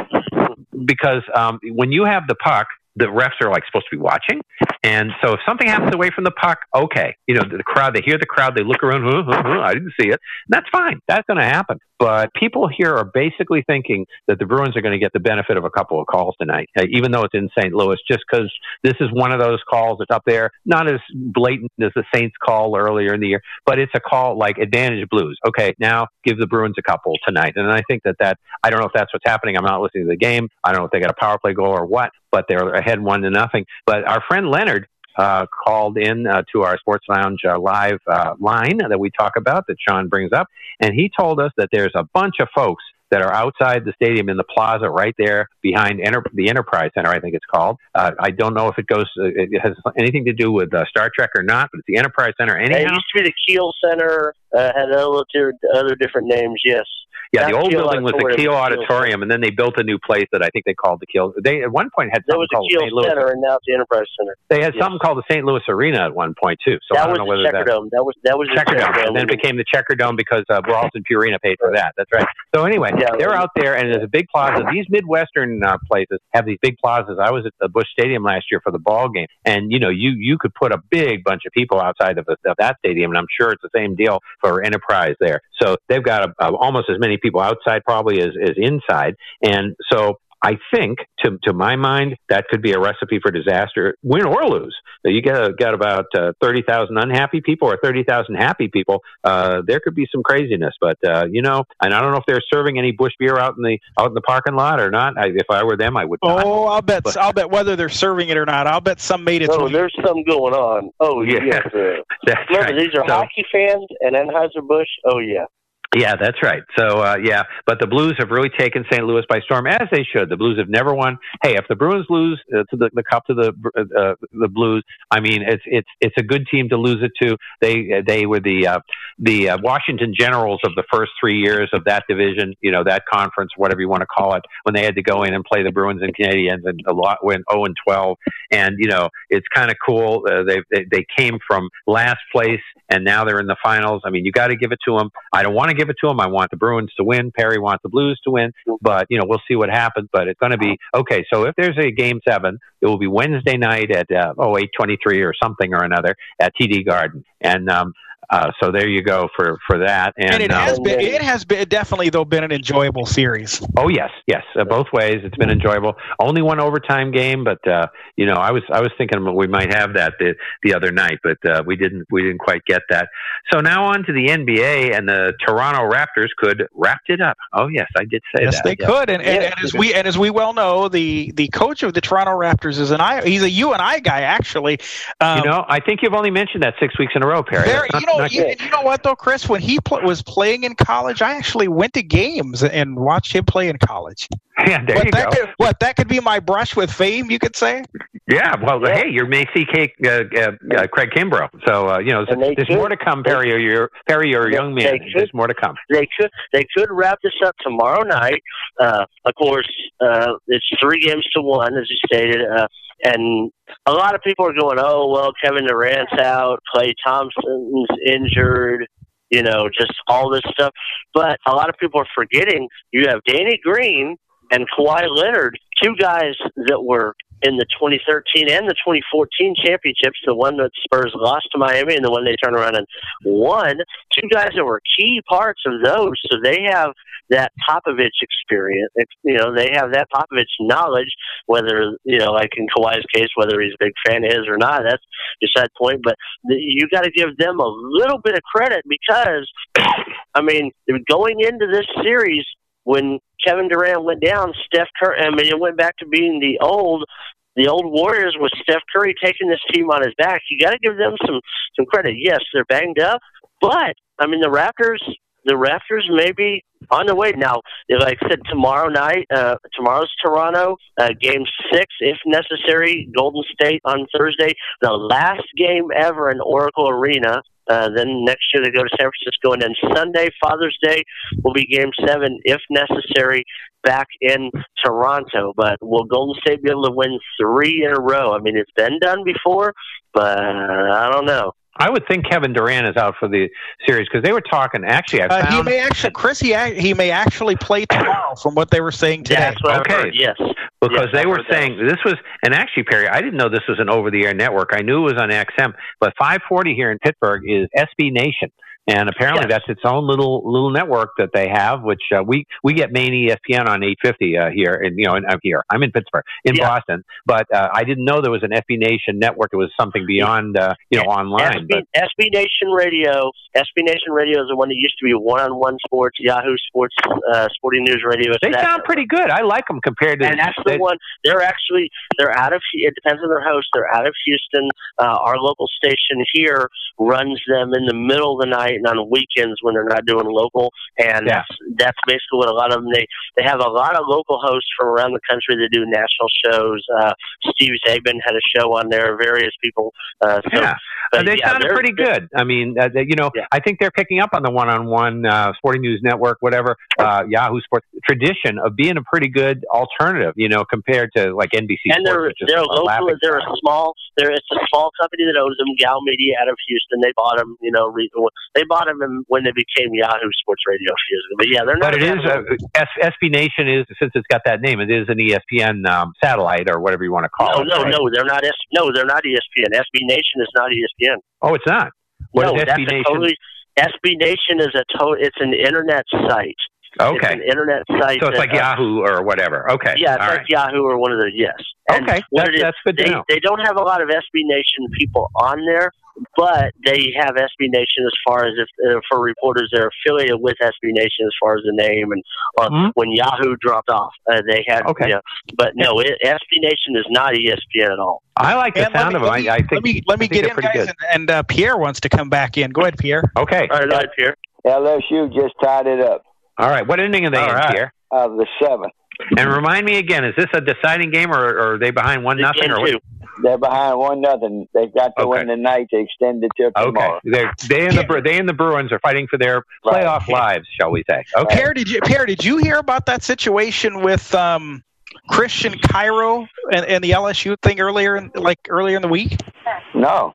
Because um, when you have the puck, the refs are like supposed to be watching. And so if something happens away from the puck, okay, you know, the crowd, they hear the crowd, they look around, huh, huh, huh, I didn't see it. And that's fine. That's going to happen. But people here are basically thinking that the Bruins are going to get the benefit of a couple of calls tonight, uh, even though it's in St. Louis, just because this is one of those calls that's up there, not as blatant as the Saints call earlier in the year, but it's a call like advantage Blues. Okay, now give the Bruins a couple tonight. And I think that that, I don't know if that's what's happening. I'm not listening to the game. I don't know if they got a power play goal or what, but they're ahead one to nothing. But our friend Leonard, uh, called in uh, to our Sports Lounge uh, live uh, line that we talk about that Sean brings up, and he told us that there's a bunch of folks that are outside the stadium in the plaza right there behind Enter- the Enterprise Center, I think it's called. Uh, I don't know if it goes, uh, it has anything to do with Star Trek or not, but it's the Enterprise Center anyhow. It used to be the Kiel Center, uh, had other, other different names, yes. Yeah, the old building was the Kiel Auditorium, and then they built a new place that I think they called the Kiel. They at one point had there something was called the. Kiel Louis. Center, and now it's the Enterprise Center. They had Yes. something called the St. Louis Arena at one point too. So I that don't was know the whether that. That was that was the Checkerdome, and then it became the Checkerdome because uh, Ralston Purina paid for that. That's right. So anyway, Yeah. they're out there, and there's a big plaza. These Midwestern uh, places have these big plazas. I was at the Busch Stadium last year for the ball game, and you know, you you could put a big bunch of people outside of, of that stadium, and I'm sure it's the same deal for Enterprise there. So they've got a, a, almost as many people outside probably as, as inside, and so I think, to to my mind, that could be a recipe for disaster, win or lose. You get got about uh, thirty thousand unhappy people or thirty thousand happy people. Uh, there could be some craziness, but uh, you know, and I don't know if they're serving any Busch beer out in the out in the parking lot or not. I, if I were them, I would. Not. Oh, I'll bet. But- I'll bet whether they're serving it or not. I'll bet some made it. Oh, way. there's some going on. Oh, Yeah. yes. Remember, right. these are So- hockey fans and Anheuser Busch. Oh yeah. Yeah, that's right. So, uh, yeah, but the Blues have really taken St. Louis by storm, as they should. The Blues have never won. Hey, if the Bruins lose uh, to the, the cup to the uh, the Blues, I mean, it's it's it's a good team to lose it to. They they were the uh, the uh, Washington Generals of the first three years of that division, you know, that conference, whatever you want to call it, when they had to go in and play the Bruins and Canadiens, and a lot went zero and twelve. And you know, it's kind of cool. Uh, they, they they came from last place, and now they're in the finals. I mean, you got to give it to them. I don't want to give it to them. I want the Bruins to win. Perry wants the Blues to win. But you know, we'll see what happens. But it's going to be okay. So if there's a game seven, it will be Wednesday night at uh, oh eight twenty three or something or another at TD Garden. And um, uh, so there you go for for that. And, and it um, has been. It has been definitely though been an enjoyable series. Oh yes, yes, uh, both ways. It's been enjoyable. Only one overtime game, but uh, you know, I was I was thinking we might have that the the other night, but uh, we didn't we didn't quite get that. So now on to the NBA, and the Toronto Raptors could wrap it up. Oh yes, I did say Yes, that. they Yeah. could. And, and, Yeah. and as we and as we well know, the the coach of the Toronto Raptors is an I. He's a U and I guy actually. Um, You know, I think you've only mentioned that six weeks in a row, Perry. There, you not- know, you, you know what though, Chris? When he pl- was playing in college, I actually went to games and watched him play in college. yeah, there you that go. could, what that could be my brush with fame, you could say. Yeah, well, hey, you're may see Cake, uh, uh, uh, Craig Kimbrough. So uh, you know, there's could- more to come, Perry. Or you're Perry, you're a They- young man. could. There's more to come. They could they could wrap this up tomorrow night. Uh, of course, uh, it's three games to one, as you stated. Uh, and a lot of people are going, "Oh well, Kevin Durant's out, Klay Thompson's injured." You know, just all this stuff. But a lot of people are forgetting you have Danny Green and Kawhi Leonard, two guys that were in the 2013 and the 2014 championships, the one that Spurs lost to Miami and the one they turned around and won. Two guys that were key parts of those, so they have that Popovich experience. You know, they have that Popovich knowledge. Whether you know, like in Kawhi's case, whether he's a big fan of his or not, that's beside the point. But you got to give them a little bit of credit because, I mean, going into this series when Kevin Durant went down, Steph Curry. I mean, it went back to being the old the old Warriors with Steph Curry taking this team on his back. You got to give them some some credit. Yes, they're banged up, but I mean the Raptors. The Raptors may be on the way now. Like I said, tomorrow night, uh, tomorrow's Toronto, uh, game six, if necessary. Golden State on Thursday, the last game ever in Oracle Arena. Uh, then next year they go to San Francisco, and then Sunday, Father's Day, will be Game Seven, if necessary, back in Toronto. But will Golden State be able to win three in a row? I mean, it's been done before, but I don't know. I would think Kevin Durant is out for the series because they were talking. Actually, I found uh, he may actually, Chris, he, he may actually play tomorrow, from what they were saying today. okay, yes, because yes, they were saying that. this was, and actually, Perry, I didn't know this was an over-the-air network. I knew it was on XM, but 540 here in Pittsburgh is SB Nation and apparently yes. that's its own little little network that they have, which uh, we we get main ESPN on 850 uh, here, and you know, and I'm here. I'm in Pittsburgh, in yeah. Boston, but uh, I didn't know there was an SB Nation network. It was something beyond uh, you know online. SB, but SB Nation Radio, SB Nation Radio is the one that used to be One-on-One Sports, Yahoo Sports, uh, Sporting News Radio. They sound pretty good. I like them compared to. And that's the one. They're actually they're out of. It depends on their host. They're out of Houston. Uh, our local station here runs them in the middle of the night on weekends when they're not doing local, and yeah. that's that's basically what a lot of them they they have a lot of local hosts from around the country that do national shows. Uh, Steve Czaban had a show on there. Various people. Uh, so, yeah, but, they yeah, sounded pretty good. I mean, uh, they, you know, yeah. I think they're picking up on the one-on-one uh, Sporting News Network, whatever uh, Yahoo Sports tradition of being a pretty good alternative. You know, compared to like NBC. And they're they're local. They're a small. They're it's a small company that owns them. Gow Media out of Houston. They bought them. You know, they bought them when they became Yahoo Sports Radio a few years ago. But yeah, they're not. But it is uh, S- SB Nation is since it's got that name, it is an ESPN um, satellite or whatever you want to call no, it. No, right? no, they're not. S- no, they're not ESPN. SB Nation is not ESPN. Oh, it's not. What no, is that's SB a Nation? totally. SB Nation is a to- It's an internet site. Okay. It's an internet site. So it's that, like Yahoo or whatever. Okay. Yeah, it's All like right. Yahoo or one of the yes. And Okay, what that's- is, that's good to they, know. They don't have a lot of SB Nation people on there, but they have SB Nation as far as if uh, for reporters they're affiliated with SB Nation as far as the name and uh, Mhm. when Yahoo dropped off, uh, they had. Okay. You know, but no, it, SB Nation is not ESPN at all. I like the And sound me- of them. let me- I, I think. let me let me get they're in, pretty guys, good. and, and uh, Pierre wants to come back in. Go ahead, Pierre. Okay. All right, go ahead, Pierre. LSU just tied it up All right. What inning are they All in right. here? of the seventh. And remind me again, is this a deciding game or, or are they behind one nothing? Or what? two. They're behind one nothing. They've got to Okay. win tonight to extend it till Okay. tomorrow. They're, they and the Bru- they and the Bruins are fighting for their Right. playoff lives, shall we say? Okay. Pierre, did you Pierre, did you hear about that situation with um, Christian Cairo and, and the LSU thing earlier, in, like earlier in the week? No.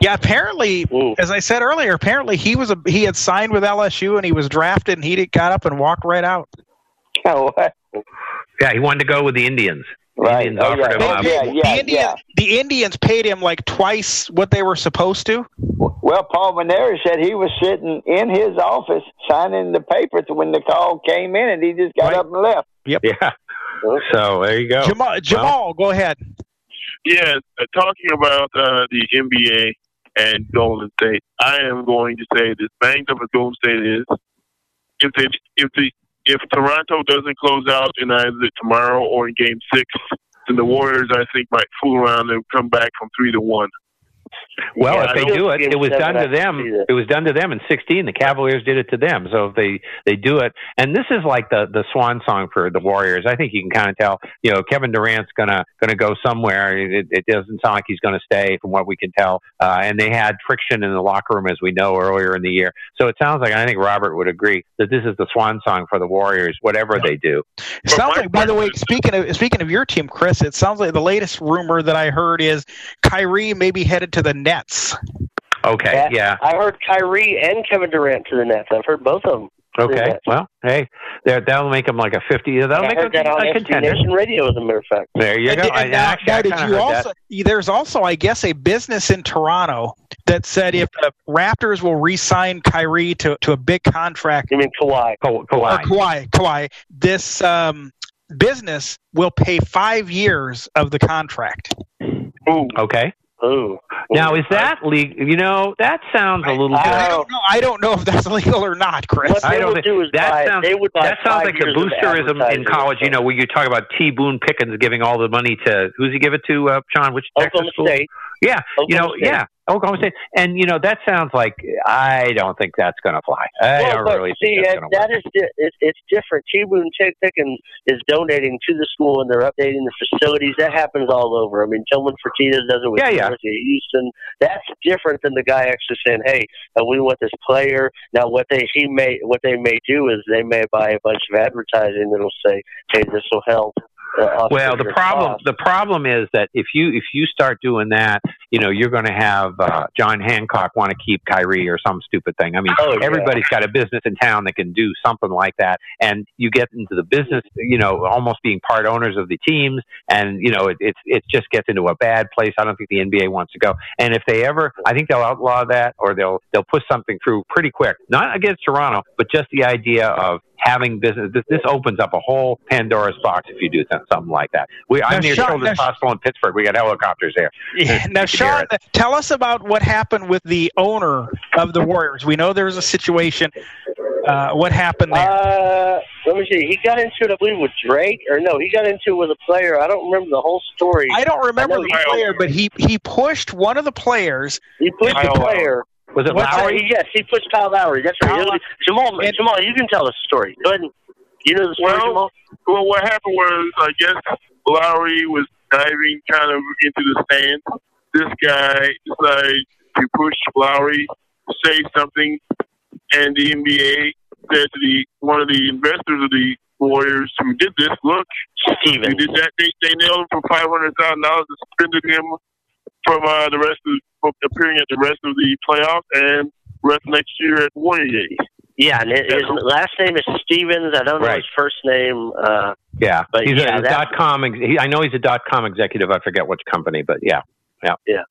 Yeah, apparently, Ooh. as I said earlier, apparently he was a he had signed with LSU and he was drafted and he got up and walked right out. What? Yeah, he wanted to go with the Indians. The Right. Indians Oh, offered yeah. him. Well, um, yeah, the yeah, Indians, yeah. the Indians paid him like twice what they were supposed to. Well, Paul Mainieri said he was sitting in his office signing the papers when the call came in, and he just got Right. up and left. Yeah. So there you go. Jamal, Jamal go ahead. Yeah, uh, talking about uh, the NBA and Golden State, I am going to say this banged up as Golden State is, if they if the if Toronto doesn't close out in either tomorrow or in Game Six, then the Warriors I think might fool around and come back from three to one. Well, Yeah, if they don't it, it was done to them. It was done to them in 16. The Cavaliers did it to them. So if they they do it, and this is like the the swan song for the Warriors. I think you can kind of tell. You know, Kevin Durant's gonna gonna go somewhere. It, it doesn't sound like he's going to stay, from what we can tell. Uh, and they had friction in the locker room, as we know earlier in the year. So it sounds like I think Robert would agree that this is the swan song for the Warriors, whatever they do. It sounds like, by the way, speaking of speaking of your team, Chris, it sounds like the latest rumor that I heard is Kyrie may be headed to the Nets. Okay, yeah. I heard Kyrie and Kevin Durant to the Nets. I've heard both of them. Okay. Well, hey, there that'll make them like a fifty. That'll I make heard them that on a contender. Nation Radio, as a matter of fact. There you And, go. and I, now, actually, now did kinda you heard also? There's also, I guess, a business in Toronto that said if the Raptors will re-sign Kyrie to, to a big contract, You mean Kawhi? that. Ka- or Kawhi. Kawhi, Kawhi, this um, business will pay five years of the contract. Ooh. Okay. Ooh. Now is that legal? You know, that sounds a little. I- bit. I don't know. I don't know if that's legal or not, Chris. What I don't would think- do is that buy, sounds- they would buy That sounds like the boosterism in college. You know, where you talk about T. Boone Pickens giving all the money to who's he give it to? Uh, Sean, which Texas Oklahoma school? Yeah, you know, Oklahoma State. yeah, Oklahoma State, and you know that sounds like I don't think that's going to fly. I well, don't really see, think that's going to that work. is di- it's, it's different. T. Boone Tick- Pickens is donating to the school, and they're updating the facilities. That happens all over. I mean, Tillman Fertitta does it with Yeah, yeah. Of Houston. That's different than the guy actually saying, "Hey, uh, we want this player." Now, what they he may what they may do is they may buy a bunch of advertising that'll say, "Hey, this will help." Well, the problem costs." the problem is that if you if you start doing that, you know, you're going to have uh, John Hancock want to keep Kyrie or some stupid thing. I mean, Oh, yeah. everybody's got a business in town that can do something like that, and you get into the business, you know, almost being part owners of the teams, and you know, it it it just gets into a bad place. I don't think the NBA wants to go. And if they ever, I think they'll outlaw that, or they'll they'll push something through pretty quick. Not against Toronto, but just the idea of having business. This, this opens up a whole Pandora's box if you do something like that. We, I'm Now, near Sean- Children's now- Hospital in Pittsburgh. We got helicopters there. Yeah. Now, You Sean, tell us about what happened with the owner of the Warriors. We know there was a situation. Uh, what happened there? Uh, let me see. He got into it, I believe, with Drake, or no, he got into it with a player. I don't remember the whole story. I don't remember I the player, but he he pushed one of the players. He pushed the Kyle player. Was it What's Lowry? Yes, he pushed Kyle Lowry. That's right. Kyle Jamal, and- Jamal, you can tell the story. Go ahead. And, you know the story, Well- Jamal? Well, what happened was, I guess Lowry was diving kind of into the stands. This guy decided to push Lowry say something, and the NBA said to the one of the investors of the Warriors who did this, look, you Steven. did that. They, they nailed him for five hundred thousand dollars, and suspended him from uh, the rest of appearing at the rest of the playoffs and rest next year at Days. Yeah, and his his last name is Stevens. I don't know Right. his first name. Uh, Yeah, But he's yeah, a dot com. Ex- he, I know he's a dot com executive. I forget which company, but yeah, yeah, Yeah.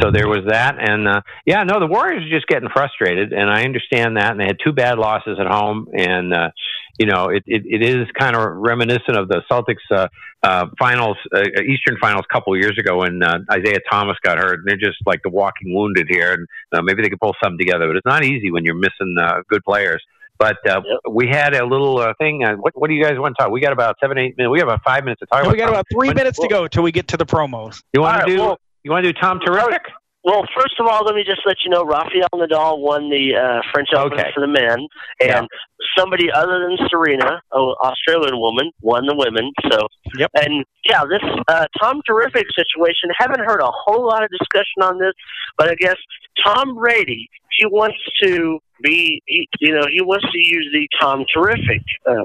So there was that, and uh, yeah, no, the Warriors are just getting frustrated, and I understand that. And they had two bad losses at home, and uh, you know, it, it, it is kind of reminiscent of the Celtics uh, uh, finals, uh, Eastern finals, a couple of years ago when uh, Isaiah Thomas got hurt. And they're just like the walking wounded here, and uh, maybe they could pull something together, but it's not easy when you're missing uh, good players. But uh, Yep. we had a little uh, thing. Uh, what, what do you guys want to talk? We got about seven, eight minutes. We got about five minutes to talk. we got Tom. about three When- minutes to go till we get to the promos. You want All to do? well- you want to do Tom Terrific? well, first of all, let me just let you know Rafael Nadal won the uh, French Open Okay. for the men, and somebody other than Serena, an Australian woman, won the women. So, Yep. and yeah, this uh, Tom Terrific situation. Haven't heard a whole lot of discussion on this, but I guess Tom Brady he wants to be, he, you know, he wants to use the Tom Terrific uh,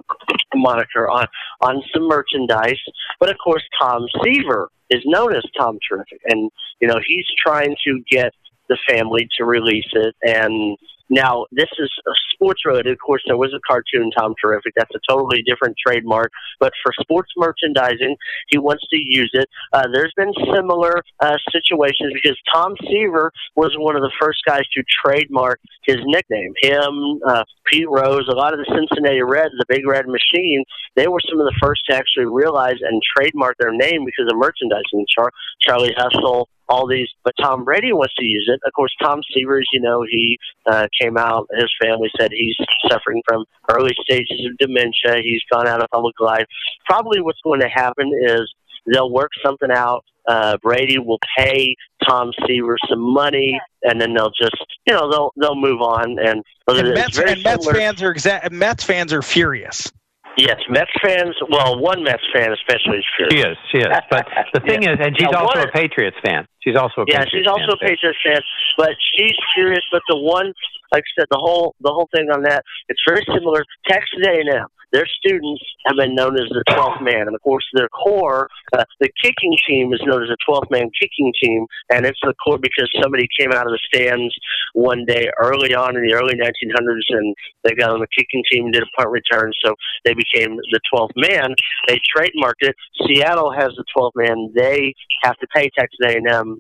moniker on on some merchandise. But of course, Tom Seaver is known as Tom Terrific, and you know he's trying to get the family to release it. And now this is sports related. Of course, there was a cartoon Tom Terrific. That's a totally different trademark. But for sports merchandising, he wants to use it. Uh, there's been similar uh, situations because Tom Seaver was one of the first guys to trademark his nickname. Him, uh, Pete Rose, a lot of the Cincinnati Reds, the Big Red Machine, they were some of the first to actually realize and trademark their name because of merchandising. Char- Charlie Hustle, all these, but Tom Brady wants to use it. Of course, Tom Seaver, as you know, he uh, came out. His family said he's suffering from early stages of dementia. He's gone out of public life. Probably what's going to happen is they'll work something out. Uh, Brady will pay Tom Seaver some money, and then they'll just, you know, they'll they'll move on. And, And Mets, and Mets fans are exa- Mets fans are furious. Yes, Mets fans. Well, one Mets fan especially is She furious. is. She is. But the thing is, and she's Yeah, also what- a Patriots fan. She's also a Yeah, Patriots she's also a fan, too. Patriots fan, but she's curious. But the one, like I said, the whole the whole thing on that, it's very similar. Texas A&M. their students have been known as the 12th man. And of course, their core, uh, the kicking team is known as a 12th man kicking team. And it's the core because somebody came out of the stands one day early on in the early 1900s and they got on the kicking team and did a punt return. So they became the 12th man. They trademarked it. Seattle has the 12th man. They have to pay Texas A&M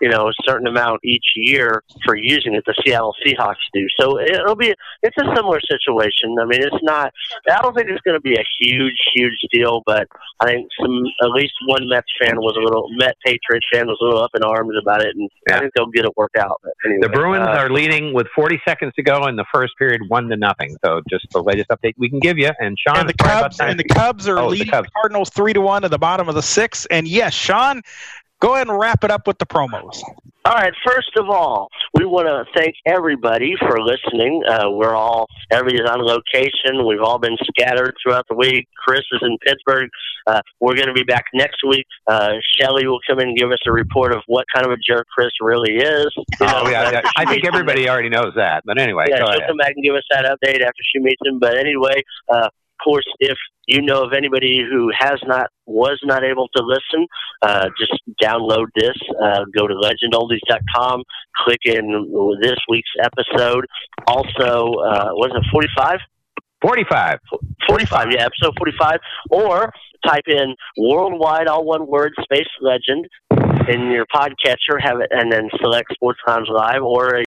you know, a certain amount each year for using it. The Seattle Seahawks do. So it'll be it's a similar situation. I mean, it's not. I don't think it's going to be a huge, huge deal, but I think some at least one Mets fan was a little Met Patriots fan was a little up in arms about it, and yeah. I think they'll get it worked out. Anyway, the Bruins uh, are leading with 40 seconds to go in the first period, one to nothing. So just the latest update we can give you. And Sean, and the Cubs and the Cubs are oh, leading the, Cubs. Cardinals three to one at the bottom of the six. And yes, Sean Go ahead and wrap it up with the promos. All right. First of all, we want to thank everybody for listening. Uh, we're all everybody's on location. We've all been scattered throughout the week. Chris is in Pittsburgh. Uh, we're going to be back next week. Uh, Shelly will come in and give us a report of what kind of a jerk Chris really is. You oh, yeah, yeah. I think everybody already knows that. But anyway, yeah, she'll ahead. come back and give us that update after she meets him. But anyway, uh, course, if you know of anybody who has not was not able to listen, uh, just download this. Uh, go to legendoldies.com, click in this week's episode. Also, uh, was it forty five? 45. 45, yeah, episode 45. Or type in worldwide, all one word, space legend in your podcatcher, have it, and then select Sports Times Live, or